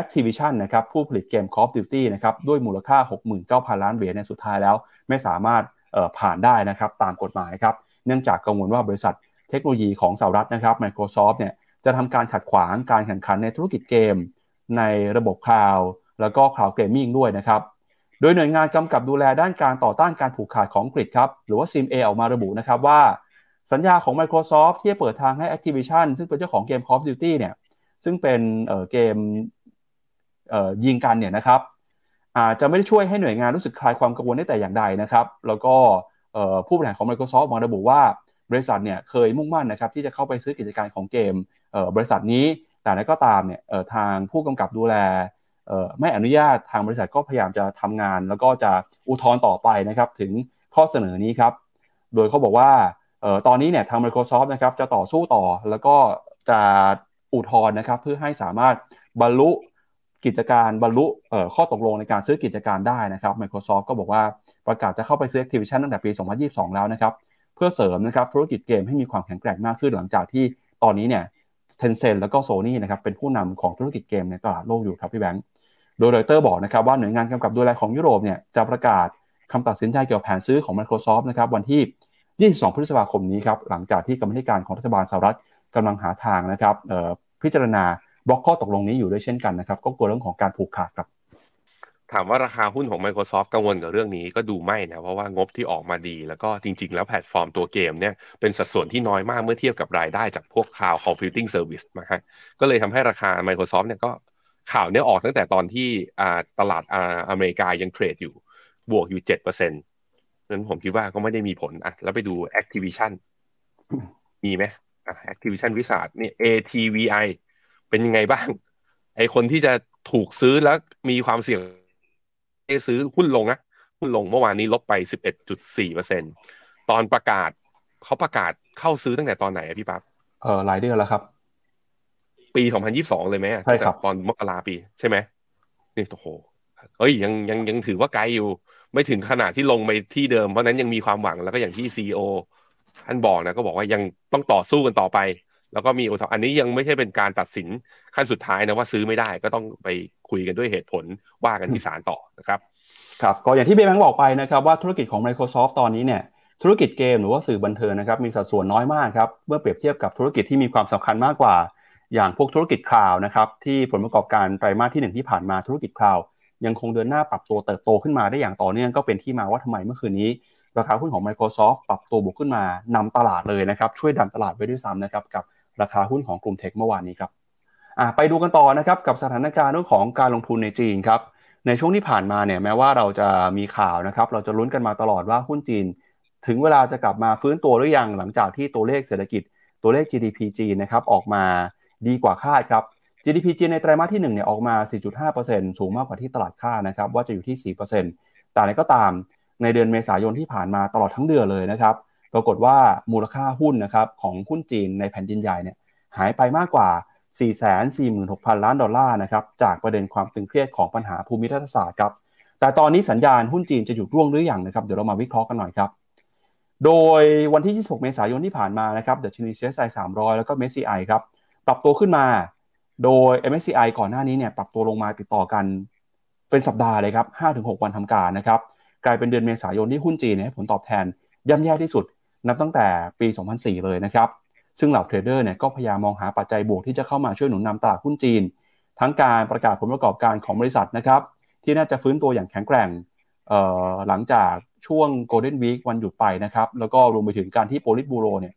Activision นะครับผู้ผลิตเกม Call of Duty นะครับด้วยมูลค่า 69,000 ล้านเหรียญในสุดท้ายแล้ว ไม่สามารถผ่านได้นะครับตามกฎหมายครับเนื่องจากกังวลว่าบริษัทเทคโนโลยีของสหรัฐนะครับ Microsoft เนี่ยจะทำการขัดขวางการแข่งขันในธุรกิจเกม ในระบบ cloud แล้วก็ cloud gaming ด้วยนะครับ โดยหน่วยงานกำกับดูแลด้านการต่อต้านการผูกขาดของอังกฤษครับหรือว่า CMA ออกมาระบุนะครับว่า สัญญาของ Microsoft ที่เปิดทางให้ Activision ซึ่งเป็นเจ้าของเกม Call of Duty เนี่ยซึ่งเป็นเกมยิงกันเนี่ยนะครับอาจจะไม่ได้ช่วยให้หน่วยงานรู้สึกคลายความกังวลได้แต่อย่างใดนะครับ แล้วก็ผู้บริหารของ Microsoft มาระบุว่าบริษัทเนี่ยเคยมุ่งมั่นนะครับที่จะเข้าไปซื้อกิจการของเกมบริษัทนี้ แต่นั้นก็ตามเนี่ยทางผู้กำกับดูแลไม่อนุญาตทางบริษัทก็พยายามจะทำงาน แล้วก็จะอุทธรณ์ต่อไปนะครับถึงข้อเสนอนี้ครับ โดยเขาบอกว่าตอนนี้เนี่ยทาง Microsoft นะครับจะต่อสู้ต่อแล้วก็จะอุทธรณ์นะครับเพื่อให้สามารถบรรลุกิจการบรรลุข้อตกลงในการซื้อกิจการได้นะครับ Microsoft ก็บอกว่าประกาศจะเข้าไปซื้อ Activision ตั้งแต่ปี 2022 แล้วนะครับ เพื่อเสริมนะครับธุรกิจเกมให้มีความแข็งแกร่งมากขึ้นหลังจากที่ตอนนี้เนี่ย Tencent แล้วก็ Sony นะครับเป็นผู้นำของธุรกิจเกมในตลาดโลกอยู่ครับพี่แบงค์โดยรอยเตอร์บอกนะครับว่าหน่วยงานกำกับดูแลของยุโรปเนี่ยจะประกาศคำตัดสินใจเกี่ยวกับแผนซื้อของ Microsoft นะครับวันที่ 22 พฤษภาคมนี้ครับหลังจากที่กรรมธิการของรัฐบาลสหรัฐกำลังหาทางนะครับพิจารณาบล็อกข้อตกลงนี้อยู่ด้วยเช่นกันนะครับก็กลัวเรื่องของการผูกขาดครับ ถามว่าราคาหุ้นของ Microsoft กังวลกับเรื่องนี้ก็ดูไม่นะเพราะว่างบที่ออกมาดี แล้วก็จริง ๆ แล้วแพลตฟอร์มตัวเกมเนี่ยเป็นสัดส่วนที่น้อยมากเมื่อเทียบกับรายได้จากพวก Cloud Computing Service นะฮะก็เลยทำให้ราคา Microsoft เนี่ยก็ข่าวเนี้ยออกตั้งแต่ตอนที่ตลาดอาอเมริกายังเทรดอยู่ บวกอยู่เจ็ดเปอร์เซ็นต์นั้นผมคิดว่าก็ไม่ได้มีผลอะแล้วไปดู Activision มีไหมอะ Activision Wizard นี่ ATVI เป็นยังไงบ้าง ไอคนที่จะถูกซื้อแล้วมีความเสี่ยง ซื้อหุ้นลงนะหุ้นลงเมื่อวานนี้ลบไป 11.4เปอร์เซ็นตอนประกาศเขาประกาศเข้าซื้อตั้งแต่ตอนไหนอะพี่ปั๊บเออหลายเดือนแล้วครับ ปี 2022 เลยไหมใช่ครับตอนมกราปีใช่ไหมนี่โอ้โหเอ้ยยังยังยังถือว่าไกลอยู่ ไม่ถึงขนาดที่ลงไปที่เดิมเพราะนั้นยังมีความหวังแล้วก็อย่างที่ซีอท่านบอกนะก็บอกว่ายังต้องต่อสู้กันต่อไป แล้วก็มีโอทอันนี้ยังไม่ใช่เป็นการตัดสินขั้นสุดท้ายนะว่าซื้อไม่ได้ก็ต้องไปคุยกันด้วยเหตุผลว่ากันที่ศาลต่อนะครับครับก็อย่างที่เบแบงบอกไปนะครับว่าธุรกิจของ Microsoft ตอนนี้เนี่ยธุรกิจเกมหรือว่าสื่อบันเทิงนะครับมีสัดส่วนน้อยมากครับเมื่อเปรียบเทียบกับธุรกิจที่มีความสำคัญมากกว่า อย่างพวกธุรกิจคลาวนะครับที่ผลประกอบการไตรมาสที่ 1 ที่ผ่านมาธุรกิจคลาวยังคงเดินหน้าปรับตัวเติบโตขึ้นมาได้อย่างต่อเนื่องก็เป็นที่มาว่าทำไมเมื่อคืนนี้ ราคาหุ้นของ Microsoft ปรับตัวบวกขึ้นมานำตลาดเลยนะครับช่วยดันตลาดไว้ด้วยซ้ำนะครับกับ ราคาหุ้นของกลุ่มเทคเมื่อวานนี้ครับไปดูกันต่อนะครับกับสถานการณ์เรื่องของการลงทุนในจีนครับในช่วงที่ผ่านมาเนี่ยแม้ว่าเราจะมีข่าวนะครับเราจะลุ้นกันมาตลอดว่าหุ้นจีน ถึงเวลาจะกลับมาฟื้นตัวหรือยังหลังจากที่ตัวเลขเศรษฐกิจตัวเลข GDP จีนนะครับออกมาดีกว่าคาดครับ GDP จีนในไตรมาสที่1เนี่ยออกมา 4.5%สูงมากกว่าที่ตลาดคาดนะครับว่าจะอยู่ที่ 4%แต่อะไรก็ตามในเดือนเมษายนที่ผ่านมาตลอดทั้งเดือนเลยนะครับ ปรากฏว่ามูลค่าหุ้นนะครับของหุ้นจีนในแผ่นดินใหญ่เนี่ยหายไปมากกว่า 446,000 ล้านดอลลาร์นะครับจากประเด็นความตึงเครียดของปัญหาภูมิรัฐศาสตร์ครับแต่ตอนนี้สัญญาณหุ้นจีนจะหยุดร่วงหรืออยังนะครับเดี๋ยวเรามาวิเคราะห์กันหน่อยครับโดยวันที่ 26 เมษายนที่ผ่านมานะครับดัชนี CSI 300 แล้วก็ MSCI ครับปรับตัวขึ้นมา โดย MSCI ก่อนหน้านี้เนี่ยปรับตัวลงมาติดต่อกันเป็นสัปดาห์เลยครับ 5-6 วันทำการนะครับ กลายเป็นเดือนเมษายนที่หุ้นจีนเนี่ยผลตอบแทนย่ำแย่ที่สุด นับตั้งแต่ปี 2004 เลยนะครับ ซึ่งเหล่าเทรดเดอร์เนี่ยก็พยายามมองหาปัจจัยบวกที่จะเข้ามาช่วยหนุนนำตลาดหุ้นจีน ทั้งการประกาศผลประกอบการของบริษัทนะครับที่น่าจะฟื้นตัวอย่างแข็งแกร่งหลังจากช่วง Golden Week วันหยุดไปนะครับแล้วก็รวมไปถึงการที่โพลิตบูโรเนี่ย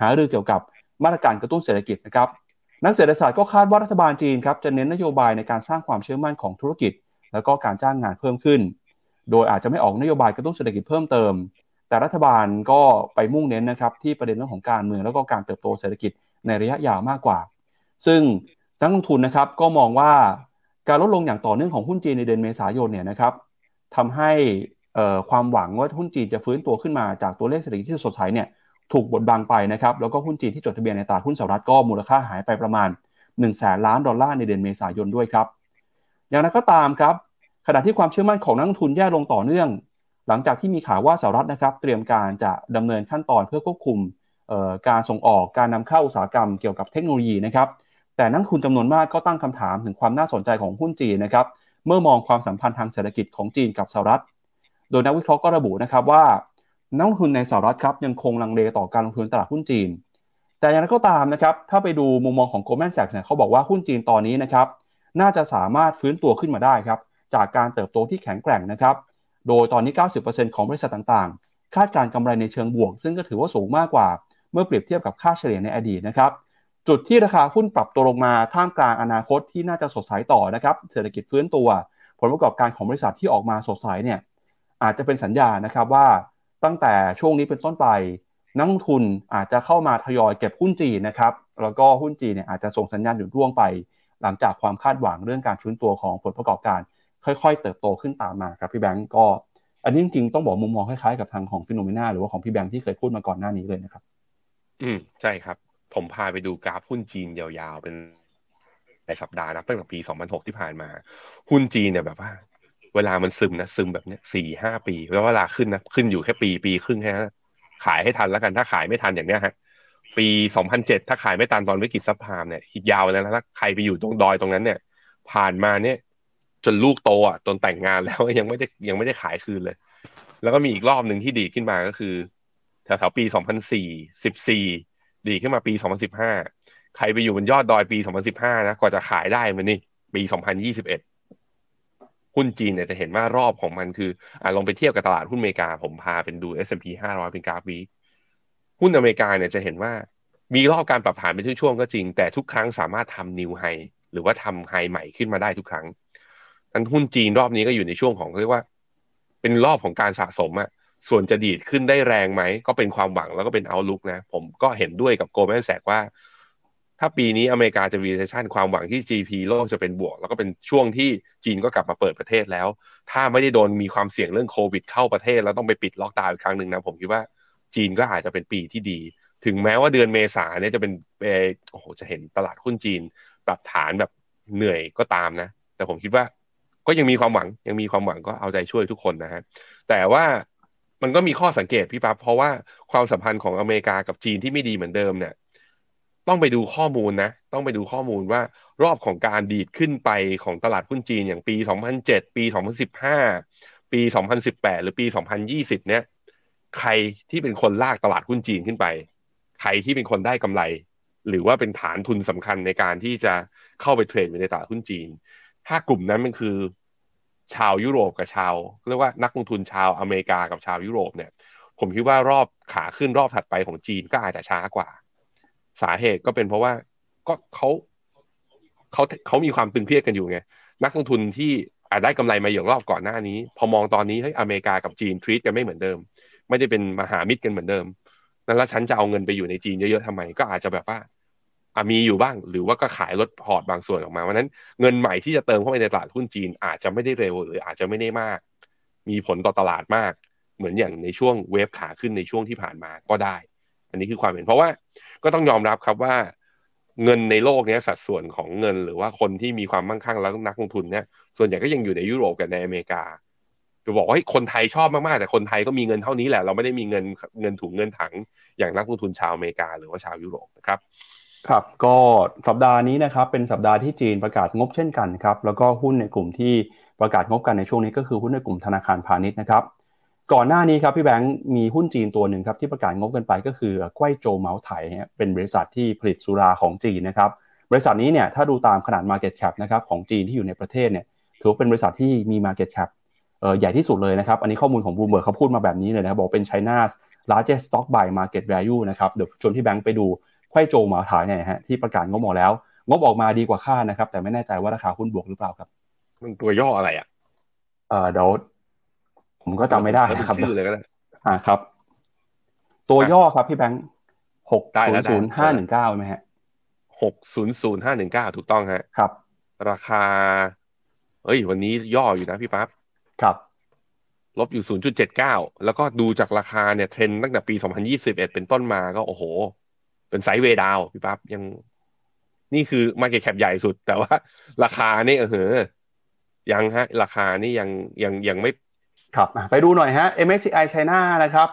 หารือเกี่ยวกับมาตรการกระตุ้นเศรษฐกิจนะครับนักเศรษฐศาสตร์ก็คาดว่ารัฐบาลจีนครับจะเน้นนโยบายในการสร้างความเชื่อมั่นของธุรกิจ แล้วก็การจ้างงานเพิ่มขึ้น โดยอาจจะไม่ออกนโยบายกระตุ้นเศรษฐกิจเพิ่มเติม แต่รัฐบาลก็ไปมุ่งเน้นนะครับที่ประเด็นเรื่องของการเมืองแล้วก็การเติบโตเศรษฐกิจในระยะยาวมากกว่า ซึ่งนักลงทุนนะครับก็มองว่าการลดลงอย่างต่อเนื่องของหุ้นจีนในเดือนเมษายนเนี่ยนะครับทำให้ความหวังว่าหุ้นจีนจะฟื้นตัวขึ้นมาจากตัวเลขเศรษฐกิจที่สดใสเนี่ยถูกบดบังไปนะครับแล้วก็หุ้นจีนที่จดทะเบียนในตลาดหุ้นสหรัฐก็มูลค่าหายไปประมาณ1นึ่งแสนล้านดอลลาร์ในเดือนเมษายนด้วยครับ อย่างไรก็ตามครับขณะที่ความเชื่อมั่นของนักลงทุนแย่ลงต่อเนื่อง หลังจากที่มีข่าวว่าสหรัฐนะครับ เตรียมการจะดำเนินขั้นตอนเพื่อควบคุมการส่งออกการนำเข้าอุตสาหกรรมเกี่ยวกับเทคโนโลยีนะครับ แต่นักทุนจำนวนมากก็ตั้งคำถามถึงความน่าสนใจของหุ้นจีนนะครับ เมื่อมองความสัมพันธ์ทางเศรษฐกิจของจีนกับสหรัฐ โดยนักวิเคราะห์ก็ระบุนะครับว่านักลงทุนในสหรัฐครับยังคงลังเลต่อการลงทุนตลาดหุ้นจีน แต่อย่างไรก็ตามนะครับถ้าไปดูมุมมองของ Goldman Sachs เนี่ยเขาบอกว่าหุ้นจีนตอนนี้นะครับน่าจะสามารถฟื้นตัวขึ้นมาได้ครับจากการเติบโตที่แข็งแกร่งนะครับ โดยตอนนี้ 90%ของบริษัทต่างๆ คาดการกำไรในเชิงบวก ซึ่งก็ถือว่าสูงมากกว่า เมื่อเปรียบเทียบกับค่าเฉลี่ยในอดีตนะครับ จุดที่ราคาหุ้นปรับตัวลงมาท่ามกลางอนาคตที่น่าจะสดใสต่อนะครับ เศรษฐกิจฟื้นตัว ผลประกอบการของบริษัทที่ออกมาสดใสเนี่ยอาจจะเป็นสัญญานะครับว่าตั้งแต่ช่วงนี้เป็นต้นไป นักลงทุนอาจจะเข้ามาทยอยเก็บหุ้นจีนนะครับแล้วก็หุ้นจีนเนี่ยอาจจะส่งสัญญาณหยุดร่วงไป หลังจากความคาดหวังเรื่องการฟื้นตัวของผลประกอบการ ค่อยๆ เติบโตขึ้นตามมาครับพี่แบงก์ก็ อันนี้จริงๆต้องบอกมุมมองคล้ายๆกับทางของฟิโนเมนาหรือว่าของพี่แบงก์ที่เคยพูดมาก่อนหน้านี้เลยนะครับ อืมใช่ครับ ผมพาไปดูกราฟหุ้นจีนยาวๆเป็นในสัปดาห์นะตั้งแต่ปี 2006 ที่ผ่านมา หุ้นจีนเนี่ยแบบว่า เวลามันซึมนะซึมแบบเนี้ยสี่ห้าปีแล้วเวลาขึ้นนะขึ้นอยู่แค่ปีปีครึ่งแค่นั้นขายให้ทันแล้วกันถ้าขายไม่ทันอย่างเนี้ยฮะปี 2007 ถ้าขายไม่ทันตอนวิกฤตซับพามเนี่ยอีกยาวเลยนะถ้าใครไปอยู่ตรงดอยตรงนั้นเนี่ย ผ่านมาเนี่ย จนลูกโตอะจนแต่งงานแล้วยังไม่ได้ยังไม่ได้ขายคืนเลย แล้วก็มีอีกรอบหนึ่งที่ดีขึ้นมาก็คือแถวๆปี2004 14ดีขึ้นมาปี2015ใครไปอยู่บนยอดดอยปี2015นะกว่าจะขายได้มันนี่ปี2021หุ้นจีนเนี่ยจะเห็นว่ารอบของมันคืออ่าลองไปเทียบกับตลาดหุ้นอเมริกา ผมพาเป็นดู S&P 500 เป็นกราฟวีหุ้นอเมริกาเนี่ยจะเห็นว่ามีรอบการปรับฐานเป็นช่วงๆก็จริง แต่ทุกครั้งสามารถทำนิวไฮหรือว่าทำไฮใหม่ขึ้นมาได้ทุกครั้ง นั้นหุ้นจีนรอบนี้ก็อยู่ในช่วงของเรียกว่า เป็นรอบของการสะสมอะส่วนจะดีดขึ้นได้แรงไหม ก็เป็นความหวังแล้วก็เป็นเอาลุกนะ ผมก็เห็นด้วยกับโกลแมนแสกว่า ถ้าปีนี้อเมริกาจะ recession ความหวังที่ GP โลกจะเป็นบวก แล้วก็เป็นช่วงที่จีนก็กลับมาเปิดประเทศแล้ว ถ้าไม่ได้โดนมีความเสี่ยงเรื่องโควิดเข้าประเทศ แล้วต้องไปปิดล็อกดาวน์อีกครั้งหนึ่งนะผมคิดว่าจีนก็อาจจะเป็นปีที่ดี ถึงแม้ว่าเดือนเมษาเนี่ยจะเป็นโอ้โหจะเห็นตลาดหุ้นจีนปรับฐานแบบเหนื่อยก็ตามนะ แต่ผมคิดว่า ก็ยังมีความหวังยังมีความหวังก็เอาใจช่วยทุกคนนะฮะแต่ว่ามันก็มีข้อสังเกตพี่ปั๊บเพราะว่าความสัมพันธ์ของอเมริกากับจีนที่ไม่ดีเหมือนเดิมเนี่ยต้องไปดูข้อมูลนะ ต้องไปดูข้อมูลว่ารอบของการดีดขึ้นไปของตลาดหุ้นจีนอย่างปี 2007 ปี 2015 ปี 2018 หรือปี 2020 เนี่ย ใครที่เป็นคนลากตลาดหุ้นจีนขึ้นไป ใครที่เป็นคนได้กำไร หรือว่าเป็นฐานทุนสำคัญในการที่จะเข้าไปเทรดในตลาดหุ้นจีน ถ้ากลุ่มนั้นมันคือ ชาวยุโรปกับชาว เรียกว่านักลงทุนชาวอเมริกากับชาวยุโรปเนี่ย ผมคิดว่ารอบขาขึ้นรอบถัดไปของจีนก็อาจจะช้ากว่า สาเหตุก็เป็นเพราะว่าก็เขาเขาเขามีความตึงเครียดกันอยู่ไงนักลงทุนที่อาจได้กำไรมาอย่างรอบก่อนหน้านี้ พอมองตอนนี้เฮ้ยอเมริกากับจีน treat กันไม่เหมือนเดิม ไม่ได้เป็นมหามิตรกันเหมือนเดิมนั้นแล้วฉันจะเอาเงินไปอยู่ในจีนเยอะๆทำไมก็อาจจะแบบว่า มีอยู่บ้าง หรือว่าก็ขายลดพอร์ตบางส่วนออกมาวันนั้นเงินใหม่ที่จะเติมเข้าไปในตลาดหุ้นจีน อาจจะไม่ได้เร็วหรืออาจจะไม่ได้มาก มีผลต่อตลาดมาก เหมือนอย่างในช่วงเวฟขาขึ้นในช่วงที่ผ่านมาก็ได้ อันนี้คือความเห็นเพราะว่าก็ต้องยอมรับครับว่าเงินในโลกนี้สัดส่วนของเงินหรือว่าคนที่มีความมั่งคั่งแล้วนักลงทุนเนี่ยส่วนใหญ่ก็ยังอยู่ในยุโรปกับในอเมริกาจะบอกว่าคนไทยชอบมากๆแต่คนไทยก็มีเงินเท่านี้แหละเราไม่ได้มีเงินเงินถุงเงินถังอย่างนักลงทุนชาวอเมริกาหรือว่าชาวยุโรปนะครับ ครับก็สัปดาห์นี้นะครับเป็นสัปดาห์ที่จีนประกาศงบเช่นกันครับแล้วก็หุ้นในกลุ่มที่ประกาศงบกันในช่วงนี้ก็คือหุ้นในกลุ่มธนาคารพาณิชย์นะครับก่อนหน้านี้ครับพี่แบงค์มีหุ้นจีนตัวหนึ่งครับที่ประกาศงบกันไปก็คือกุ้ยโจวเหมาไถเป็นบริษัทที่ผลิตสุราของจีนนะครับบริษัทนี้เนี่ยถ้าดูตามขนาด Market Cap นะครับของจีนที่อยู่ในประเทศเนี่ยถือเป็นบริษัทที่มี Market Cap ใหญ่ที่สุดเลยนะครับอันนี้ข้อมูลของบูมเบิร์กเขาพูดมาแบบนี้เลยนะครับบอกเป็น China's largest stock by market value นะครับเดี๋ยวชวนที่แบงค์ไปดู ไข่โจหมาถายเนี่ยฮะที่ประกาศงบออกแล้ว งบออกมาดีกว่าคาดนะครับ แต่ไม่แน่ใจว่าราคาหุ้นบวกหรือเปล่าครับ มันตัวย่ออะไรอะเออเดี๋ยวผมก็จำไม่ได้ครับชื่อเลยก็ได้อ่าครับ ตัวย่อครับพี่แบงค์หกศูนย์ศูนย์ห้าหนึ่งเก้าไหมฮะหกศูนย์ศูนย์ห้าหนึ่งเก้าถูกต้องฮะครับ ราคา เอ้ย วันนี้ย่ออยู่นะพี่ปั๊บครับลบอยู่ศูนย์จุดเจ็ดเก้าแล้วก็ดูจากราคาเนี่ยเทรนตั้งแต่ปีสองพันยี่สิบเอ็ดเป็นต้นมาก็โอ้โห เป็น sideway down พี่ปั๊บยังนี่คือ market cap ใหญ่สุด แต่ว่า ราคานี่เออยังฮะ ราคานี่ยังยังยังไม่ครับไปดูหน่อยฮะ MSCI China นะครับ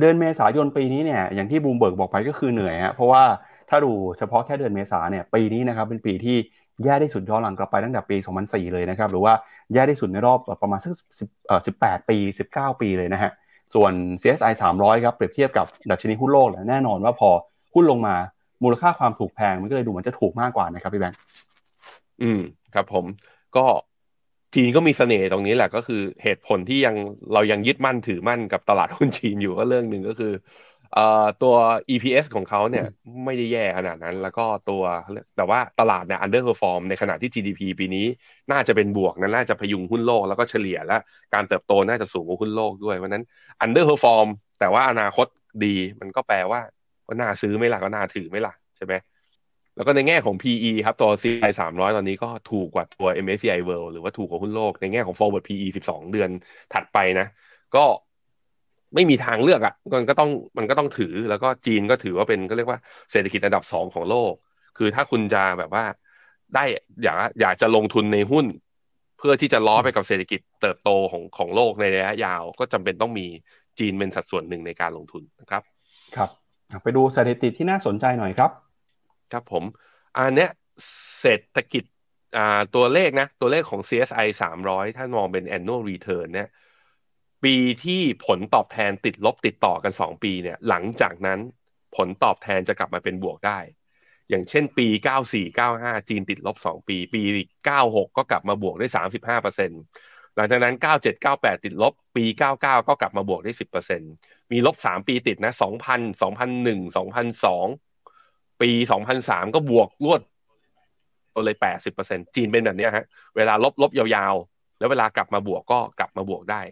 เดือนเมษายนปีนี้เนี่ยอย่างที่บูมเบิร์กบอกไปก็คือเหนื่อยฮะเพราะว่าถ้าดูเฉพาะแค่เดือนเมษาเนี่ยปีนี้นะครับเป็นปีที่แย่ที่สุดย้อนหลังกลับไปตั้งแต่ปี 2004 เลยนะครับ หรือว่าแย่ที่สุดในรอบประมาณสัก18 ปี 19 ปีเลยนะฮะส่วน CSI 300 ครับเปรียบเทียบกับดัชนีหุ้นโลกแน่นอนว่าพอ หุ้นลงมามูลค่าความถูกแพงมันก็เลยดูเหมือนจะถูกมากกว่านะครับพี่แบงค์อืมครับผมก็จีนก็มีเสน่ห์ตรงนี้แหละก็คือเหตุผลที่ยังเรายังยึดมั่นถือมั่นกับตลาดหุ้นจีนอยู่ก็เรื่องหนึ่งก็คือเอ่อตัว EPS ของเขาเนี่ยไม่ได้แย่ขนาดนั้น แล้วก็ตัวแต่ว่าตลาดเนี่ย underperform ในขณะที่ GDP ปีนี้น่าจะเป็นบวกนั้นน่าจะพยุงหุ้นโลกแล้วก็เฉลี่ยและการเติบโตน่าจะสูงกว่าหุ้นโลกด้วยเพราะนั้น underperform แต่ว่าอนาคตดีมันก็แปลว่า ก็น่าซื้อไม่ล่ะก็น่าถือไม่ล่ะใช่ไหมแล้วก็ในแง่ของ PE ครับตัว CI 300 ตอนนี้ก็ถูกกว่าตัว MSCI World หรือว่าถูกกว่าหุ้นโลก ในแง่ของ forward PE 12 เดือนถัดไปนะ ก็ไม่มีทางเลือกอะ่ะมันก็ต้องมันก็ต้องถือแล้วก็จีนก็ถือว่าเป็นก็เรียกว่าเศรษฐกิจอันดับสองของโลก คือถ้าคุณจะแบบว่าได้อยากอยากจะลงทุนในหุ้น เพื่อที่จะล้อไปกับเศรษฐกิจเติบโตของของโลกในระยะยาว ก็จำเป็นต้องมีจีนเป็นสัดส่วนหนึ่งในการลงทุนนะครับ ครับ ไปดูสถิติที่น่าสนใจหน่อยครับ ครับผมอันเนี้ยเศรษฐกิจอ่าตัวเลขนะ ตัวเลขของ CSI 300 ถ้ามองเป็น annual return เนี่ยปีที่ผลตอบแทนติดลบติดต่อกัน 2 ปีเนี่ยหลังจากนั้นผลตอบแทนจะกลับมาเป็นบวกได้ อย่างเช่นปี 94 95 จีนติดลบ 2 ปี ปี 96 ก็กลับมาบวกได้ 35% หลังจากนั้น 97 98 ติดลบ ปี 99 ก็กลับมาบวกได้ 10%มีลบสามปีติดนะสองพันสองพันหนึ่งสองพันสองปีสองพันสามก็บวกรวดเลยแปดสิบเปอร์เซ็นจีนเป็นแบบนี้ฮะ เวลาลบลบยาวๆ แล้วเวลากลับมาบวกก็กลับมาบวกได้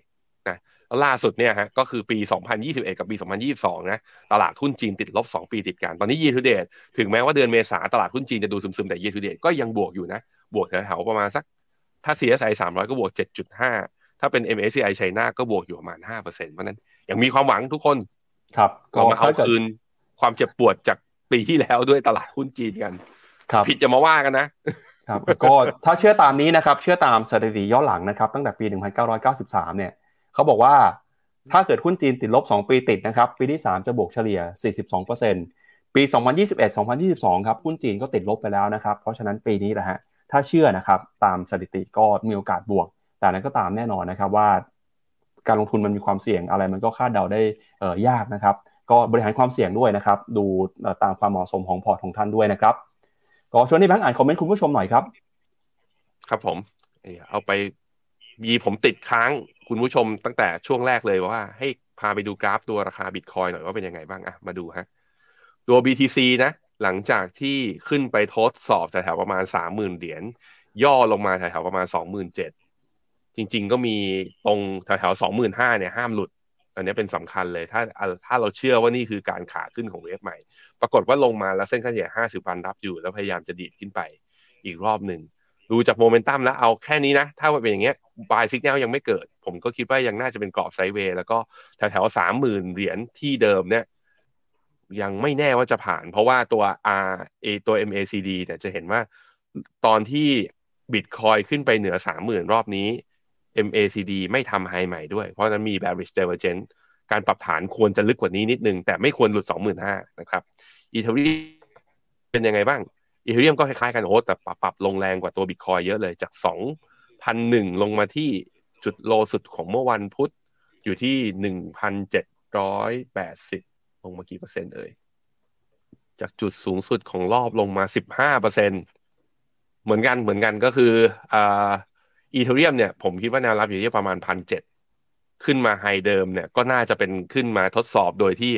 นะล่าสุดเนี่ยฮะก็คือปี 2021 กับปี 2022 นะ ตลาดหุ้นจีนติดลบ 2 ปีติดกัน ตอนนี้ยีทูเดตถึงแม้ว่าเดือนเมษาตลาดหุ้นจีนจะดูซึมๆ แต่ยีทูเดตก็ยังบวกอยู่นะ บวกแถวๆประมาณสัก ถ้า CSI 300 ก็บวก 7.5 ถ้าเป็น MSCI ไชน่าก็บวกอยู่ประมาณ 5%เพราะนั้นยังมีความหวังทุกคน ครับก็มาเอาคืนความเจ็บปวดจากปีที่แล้วด้วยตลาดหุ้นจีนกันครับผิดจะมาว่ากันนะ ครับ ก็ถ้าเชื่อตามนี้นะครับ เชื่อตามสถิติย้อนหลังนะครับ ตั้งแต่ปี 1993 เนี่ยเขาบอกว่าถ้าเกิดหุ้นจีนติดลบ 2 ปีติดนะครับ ปีที่ 3 จะบวกเฉลี่ย 42%ปี 2021-2022 ครับ หุ้นจีนก็ติดลบไปแล้วนะครับ เพราะฉะนั้นปีนี้แหละฮะ ถ้าเชื่อนะครับตามสถิติก็มีโอกาสบวก แต่นั้นก็ตามแน่นอนนะครับว่า การลงทุนมันมีความเสี่ยงอะไรมันก็คาดเดาได้เออยากนะครับ ก็บริหารความเสี่ยงด้วยนะครับ ดูตามความเหมาะสมของพอร์ตของท่านด้วยนะครับก็ชวนพี่แบงค์อ่าน comment คุณผู้ชมหน่อยครับครับผมเอาไปมีผมติดค้างคุณผู้ชมตั้งแต่ช่วงแรกเลยว่า ให้พาไปดูกราฟตัวราคาบิตคอยน์หน่อยว่าเป็นยังไงบ้างอะมาดูฮะตัว BTC นะ หลังจากที่ขึ้นไปทดสอบแถวๆประมาณสามหมื่นเหรียญย่อลงมาแถวๆประมาณสองหมื่นเจ็ดจริง ๆ ก็มีตรงแถวๆสองหมื่นห้าเนี่ยห้ามหลุด อันนี้เป็นสำคัญเลยถ้าถ้าเราเชื่อว่านี่คือการขาขึ้นของเวฟใหม่ ปรากฏว่าลงมาแล้วเส้นค่าเฉลี่ยห้าสิบวันรับอยู่ แล้วพยายามจะดีดขึ้นไปอีกรอบหนึ่งดูจากโมเมนตัมแล้วเอาแค่นี้นะ ถ้าเป็นอย่างเงี้ยบายซิกแนลยังไม่เกิด ผมก็คิดว่ายังน่าจะเป็นกรอบไซด์เวย์แล้วก็แถวๆสามหมื่นเหรียญที่เดิมเนี่ย ยังไม่แน่ว่าจะผ่าน เพราะว่าตัว R A ตัว MACD เนี่ยจะเห็นว่าตอนที่บิตคอยน์ขึ้นไปเหนือสามหมื่นรอบนี้ MACD ไม่ทำ high ใหม่ด้วย เพราะนั้นมี bearish divergence การปรับฐานควรจะลึกกว่านี้นิดนึง แต่ไม่ควรหลุด 25,000นะครับ Ethereum เป็นยังไงบ้าง Ethereum ก็คล้ายๆกันโอ้แต่ปรับปรับลงแรงกว่าตัวบิตคอยน์เยอะเลยจาก 2,001 ลงมาที่จุด low สุดของเมื่อวันพุธอยู่ที่ 1,780 ลงมากี่เปอร์เซ็นต์เอ่ยจากจุดสูงสุดของรอบลงมา15เปอร์เซ็นเหมือนกันเหมือนกันก็คืออ่าอีเทเรียมเนี่ยผมคิดว่าแนวรับอยู่ที่ประมาณพันเจ็ดขึ้นมาไฮเดิมเนี่ยก็น่าจะเป็นขึ้นมาทดสอบโดยที่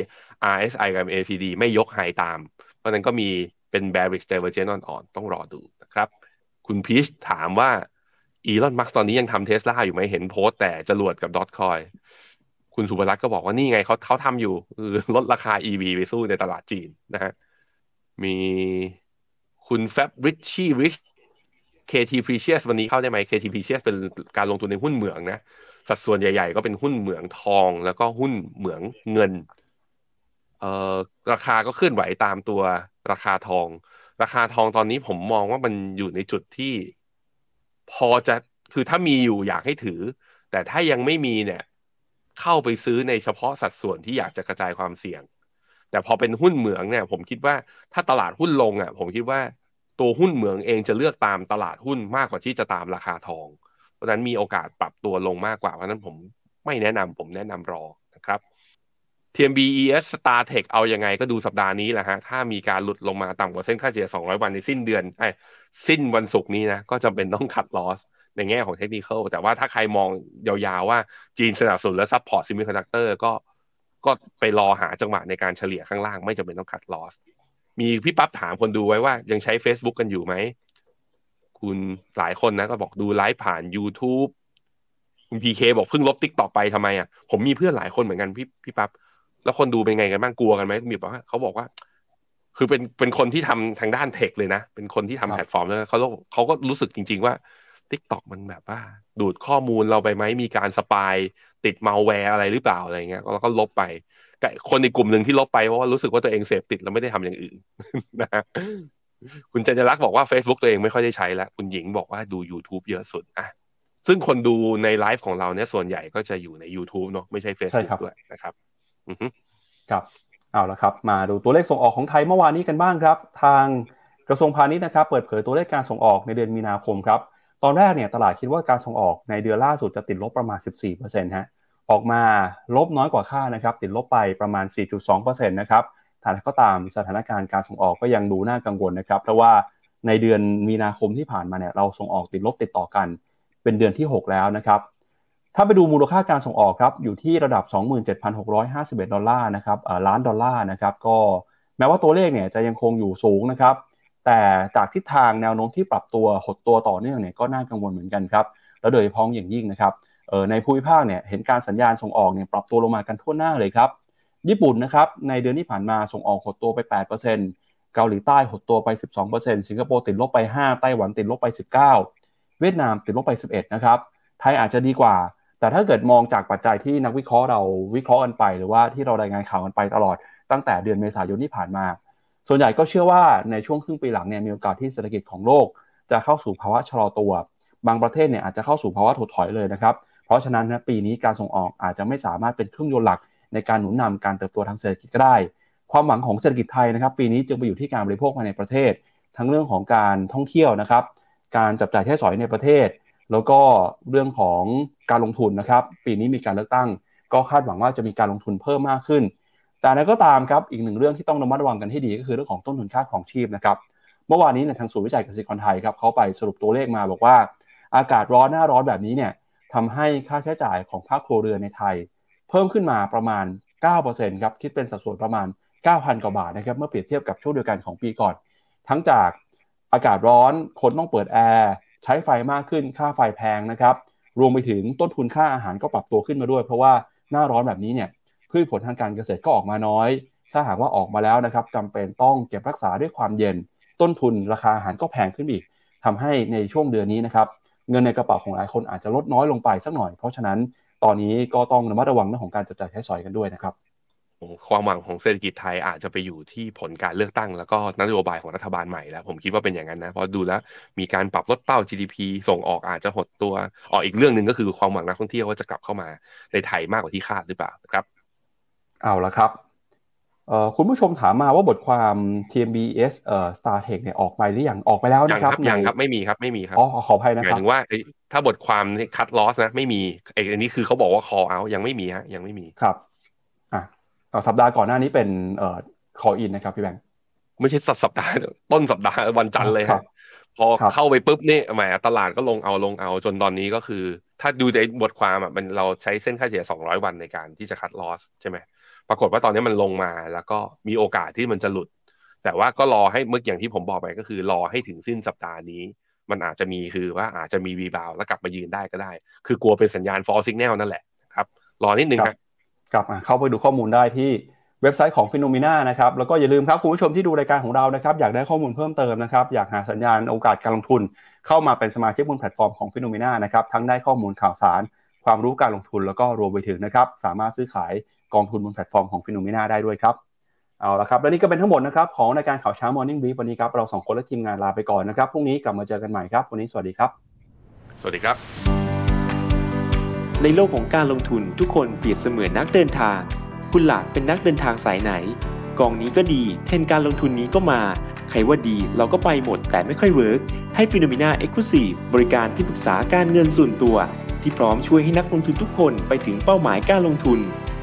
RSI กับ ACD ไม่ยกไฮตาม เพราะนั้นก็มีเป็น bearish divergence อ่อนๆต้องรอดูนะครับ คุณพีชถามว่าอีลอนมัสตอนนี้ยังทำเทสลาอยู่ไหมเห็นโพสต์แต่จรวดกับดอทคอย คุณสุภรัตน์ก็บอกว่านี่ไงเขาเขาทำอยู่คือลดราคา EV ไปสู้ในตลาดจีนนะฮะมีคุณแฟบริชชี่ริช KT Precious วันนี้เข้าได้ไหม KT Precious เป็นการลงทุนในหุ้นเหมืองนะ สัดส่วนใหญ่ๆ ก็เป็นหุ้นเหมืองทองแล้วก็หุ้นเหมืองเงินเอ่อราคาก็เคลื่อนไหวตามตัวราคาทอง ราคาทองตอนนี้ผมมองว่ามันอยู่ในจุดที่ พอจะคือถ้ามีอยู่อยากให้ถือ แต่ถ้ายังไม่มีเนี่ย เข้าไปซื้อในเฉพาะสัดส่วนที่อยากจะกระจายความเสี่ยง แต่พอเป็นหุ้นเหมืองเนี่ย ผมคิดว่าถ้าตลาดหุ้นลงอะ ผมคิดว่าตัวหุ้นเหมืองเองจะเลือกตามตลาดหุ้นมากกว่าที่จะตามราคาทอง เพราะนั้นมีโอกาสปรับตัวลงมากกว่า เพราะนั้นผมไม่แนะนำผมแนะนำรอนะครับ TMB ES Star Tech เอายังไงก็ดูสัปดาห์นี้แหละฮะ ถ้ามีการหลุดลงมาต่ำกว่าเส้นค่าเฉลี่ย 200 วันในสิ้นเดือนไอ้สิ้นวันศุกร์นี้นะ ก็จำเป็นต้อง cut loss ในแง่ของเทคนิคแต่ว่าถ้าใครมองยาวๆว่าจีนสนับสนุนและ support semiconductor ก็ก็ไปรอหาจังหวะในการเฉลี่ยข้างล่างไม่จำเป็นต้อง cut loss มีพี่ปั๊บถามคนดูไว้ว่ายังใช้ Facebook กันอยู่ไหม คุณหลายคนนะก็บอกดูไลฟ์ผ่าน YouTube คุณพีเคบอกเพิ่งลบ TikTok ไปทำไมอะผมมีเพื่อนหลายคนเหมือนกันพี่พี่ปั๊บแล้วคนดูเป็นไงกันบ้างกลัวกันไหมมีบอกว่าเขาบอกว่า คือเป็นเป็นคนที่ทำทางด้าน tech เลยนะ เป็นคนที่ทำแพลตฟอร์มแล้วเขาเขาก็รู้สึกจริง ๆ ว่า TikTok มันแบบว่า ดูดข้อมูลเราไปไหมมีการ spy ติดมาแวร์อะไรหรือเปล่าอะไรเงี้ยแล้วก็ลบไปแต่คนในกลุ่มหนึ่งที่ลบไปเพราะว่ารู้สึกว่าตัวเองเสพติดแล้วไม่ได้ทำอย่างอื่นนะคุณเจนรักษ์บอกว่า Facebook ตัวเองไม่ค่อยได้ใช้แล้ว คุณหญิงบอกว่าดู YouTube เยอะสุดอะซึ่งคนดูในไลฟ์ของเราเนี่ยส่วนใหญ่ก็จะอยู่ใน YouTube เนาะไม่ใช่ Facebook ด้วยนะครับครับเอาละครับ มาดูตัวเลขส่งออกของไทยเมื่อวานนี้กันบ้างครับ ทางกระทรวงพาณิชย์นะครับ เปิดเผยตัวเลขการส่งออกในเดือนมีนาคมครับ ตอนแรกเนี่ยตลาดคิดว่าการส่งออกในเดือนล่าสุดจะติดลบประมาณ 14%ฮะออกมาลบน้อยกว่าค่านะครับติดลบไปประมาณ 4.2%นะครับแต่ก็ตามสถานการณ์การส่งออกก็ยังดูน่ากังวลนะครับเพราะว่าในเดือนมีนาคมที่ผ่านมาเนี่ยเราส่งออกติดลบติดต่อกัน เป็นเดือนที่ 6 แล้วนะครับถ้าไปดูมูลค่าการส่งออกครับอยู่ที่ระดับ 27,651 ดอลลาร์นะครับล้านดอลลาร์นะครับก็แม้ว่าตัวเลขเนี่ยจะยังคงอยู่สูงนะครับ แต่จากทิศทางแนวโน้มที่ปรับตัวหดตัวต่อเนื่องเนี่ยก็น่ากังวลเหมือนกันครับ แล้วโดยเฉพาะอย่างยิ่งนะครับในภูมิภาคเนี่ยเห็นการสัญญาณส่งออกเนี่ยปรับตัวลงมากันทั่วหน้าเลยครับ ญี่ปุ่นนะครับในเดือนที่ผ่านมาส่งออกหดตัวไป 8%เกาหลีใต้หดตัวไป 12%สิงคโปร์ติดลบไป 5 ไต้หวันติดลบไป 19 เวียดนามติดลบไป 11 นะครับ ไทยอาจจะดีกว่า แต่ถ้าเกิดมองจากปัจจัยที่นักวิเคราะห์เราวิเคราะห์กันไป หรือว่าที่เรารายงานข่าวกันไปตลอดตั้งแต่เดือนเมษายนที่ผ่านมา ส่วนใหญ่ก็เชื่อว่าในช่วงครึ่งปีหลังเนี่ยมีโอกาสที่เศรษฐกิจของโลก จะเข้าสู่ภาวะชะลอตัว บางประเทศเนี่ยอาจจะเข้าสู่ภาวะถดถอยเลยนะครับ เพราะฉะนั้นนะปีนี้การส่งออกอาจจะไม่สามารถเป็นเครื่องยนต์หลักในการหนุนนำการเติบโตทางเศรษฐกิจก็ได้ ความหวังของเศรษฐกิจไทยนะครับ ปีนี้จึงไปอยู่ที่การบริโภคภายในประเทศ ทั้งเรื่องของการท่องเที่ยวนะครับ การจับจ่ายใช้สอยในประเทศ แล้วก็เรื่องของการลงทุนนะครับ ปีนี้มีการเลือกตั้ง ก็คาดหวังว่าจะมีการลงทุนเพิ่มมากขึ้น แต่นั้นก็ตามครับอีกหนึ่งเรื่องที่ต้องระมัดระวังกันให้ดีก็คือเรื่องของต้นทุนค่าของชีพนะครับเมื่อวานนี้ในทางศูนย์วิจัยเกษตรกรไทยครับเขาไปสรุปตัวเลขมาบอกว่า อากาศร้อนหน้าร้อนแบบนี้เนี่ยทำให้ค่าใช้จ่ายของภาคครัวเรือนในไทย เพิ่มขึ้นมาประมาณ 9%ครับคิดเป็นสัดส่วนประมาณ 9,000 กว่าบาทนะครับเมื่อเปรียบเทียบกับช่วงเดียวกันของปีก่อน ทั้งจากอากาศร้อนคนต้องเปิดแอร์ใช้ไฟมากขึ้นค่าไฟแพงนะครับรวมไปถึงต้นทุนค่าอาหารก็ปรับตัวขึ้นมาด้วย เพราะว่าหน้าร้อนแบบนี้เนี่ย พืชผลทางการเกษตรก็ออกมาน้อย ถ้าหากว่าออกมาแล้วนะครับจำเป็นต้องเก็บรักษาด้วยความเย็น ต้นทุนราคาอาหารก็แพงขึ้นอีกทำให้ในช่วงเดือนนี้นะครับเงินในกระเป๋าของหลายคนอาจจะลดน้อยลงไปสักหน่อย เพราะฉะนั้นตอนนี้ก็ต้องระมัดระวังเรื่องของการจัดจ่ายใช้สอยกันด้วยนะครับความหวังของเศรษฐกิจไทยอาจจะไปอยู่ที่ผลการเลือกตั้ง แล้วก็นโยบายของรัฐบาลใหม่แล้ว ผมคิดว่าเป็นอย่างนั้นนะเพราะดูแล้วมีการปรับลดเป้า GDP ส่งออกอาจจะหดตัวออกอีกเรื่องหนึ่งก็คือความหวังนักท่องเที่ยวว่าจะกลับเข้ามาในไทยมากกว่าที่คาดหรือเปล่าครับ เอาละครับคุณผู้ชมถามมาว่าบทความ TMBS เอ่อ StarTech เนี่ยออกไปหรือยังออกไปแล้วนะครับยังครับไม่มีครับไม่มีครับอ๋อขออภัยนะครับหมายถึงว่าถ้าบทความคัดลอสนะไม่มีไอ้อันนี้คือเขาบอกว่า call out ยังไม่มีฮะยังไม่มีครับอะสัปดาห์ก่อนหน้านี้เป็นเอ่อ call in นะครับพี่แบงค์ไม่ใช่สัปดาห์ต้นสัปดาห์วันจันทร์เลยครับ พอเข้าไปปุ๊บนี่แหมตลาดก็ลงเอาลงเอาจนตอนนี้ก็คือ ถ้าดูในบทความอะมันเราใช้เส้นค่าเฉลี่ย200 วันในการที่จะคัดลอสใช่ไหม ปรากฏว่าตอนนี้มันลงมาแล้วก็มีโอกาสที่มันจะหลุด แต่ว่าก็รอให้เมื่ออย่างที่ผมบอกไปก็คือ รอให้ถึงสิ้นสัปดาห์นี้ มันอาจจะมีคือว่าอาจจะมีวีบาวแล้วกลับมายืนได้ก็ได้ คือกลัวเป็นสัญญาณ false signal นั่นแหละครับรอนิดนึงครับกลับมาเข้าไปดูข้อมูลได้ที่เว็บไซต์ของ FINNOMENA นะครับแล้วก็อย่าลืมครับคุณผู้ชมที่ดูรายการของเรานะครับอยากได้ข้อมูลเพิ่มเติมนะครับอยากหาสัญญาณโอกาสการลงทุน เข้ามาเป็นสมาชิกบนแพลตฟอร์มของ FINNOMENA นะครับทั้งได้ข้อมูลข่าวสาร ความรู้การลงทุนแล้วก็รวมไปถึงนะครับสามารถซื้อขาย กองทุนบนแพลตฟอร์มของ FINNOMENA ได้ด้วยครับเอาละครับและนี่ก็เป็นทั้งหมดนะครับของรายการข่าวเช้า Morning Brief วันนี้ครับเราสองคนและทีมงานลาไปก่อนนะครับพรุ่งนี้กลับมาเจอกันใหม่ครับ วันนี้สวัสดีครับ สวัสดีครับ ในโลกของการลงทุนทุกคนเปรียบเสมือนนักเดินทาง คุณล่ะเป็นนักเดินทางสายไหน กองนี้ก็ดี เทรนด์การลงทุนนี้ก็มา ใครว่าดีเราก็ไปหมดแต่ไม่ค่อย work ให้ FINNOMENA Exclusive บริการที่ปรึกษาการเงินส่วนตัว ที่พร้อมช่วยให้นักลงทุนทุกคนไปถึงเป้าหมายการลงทุน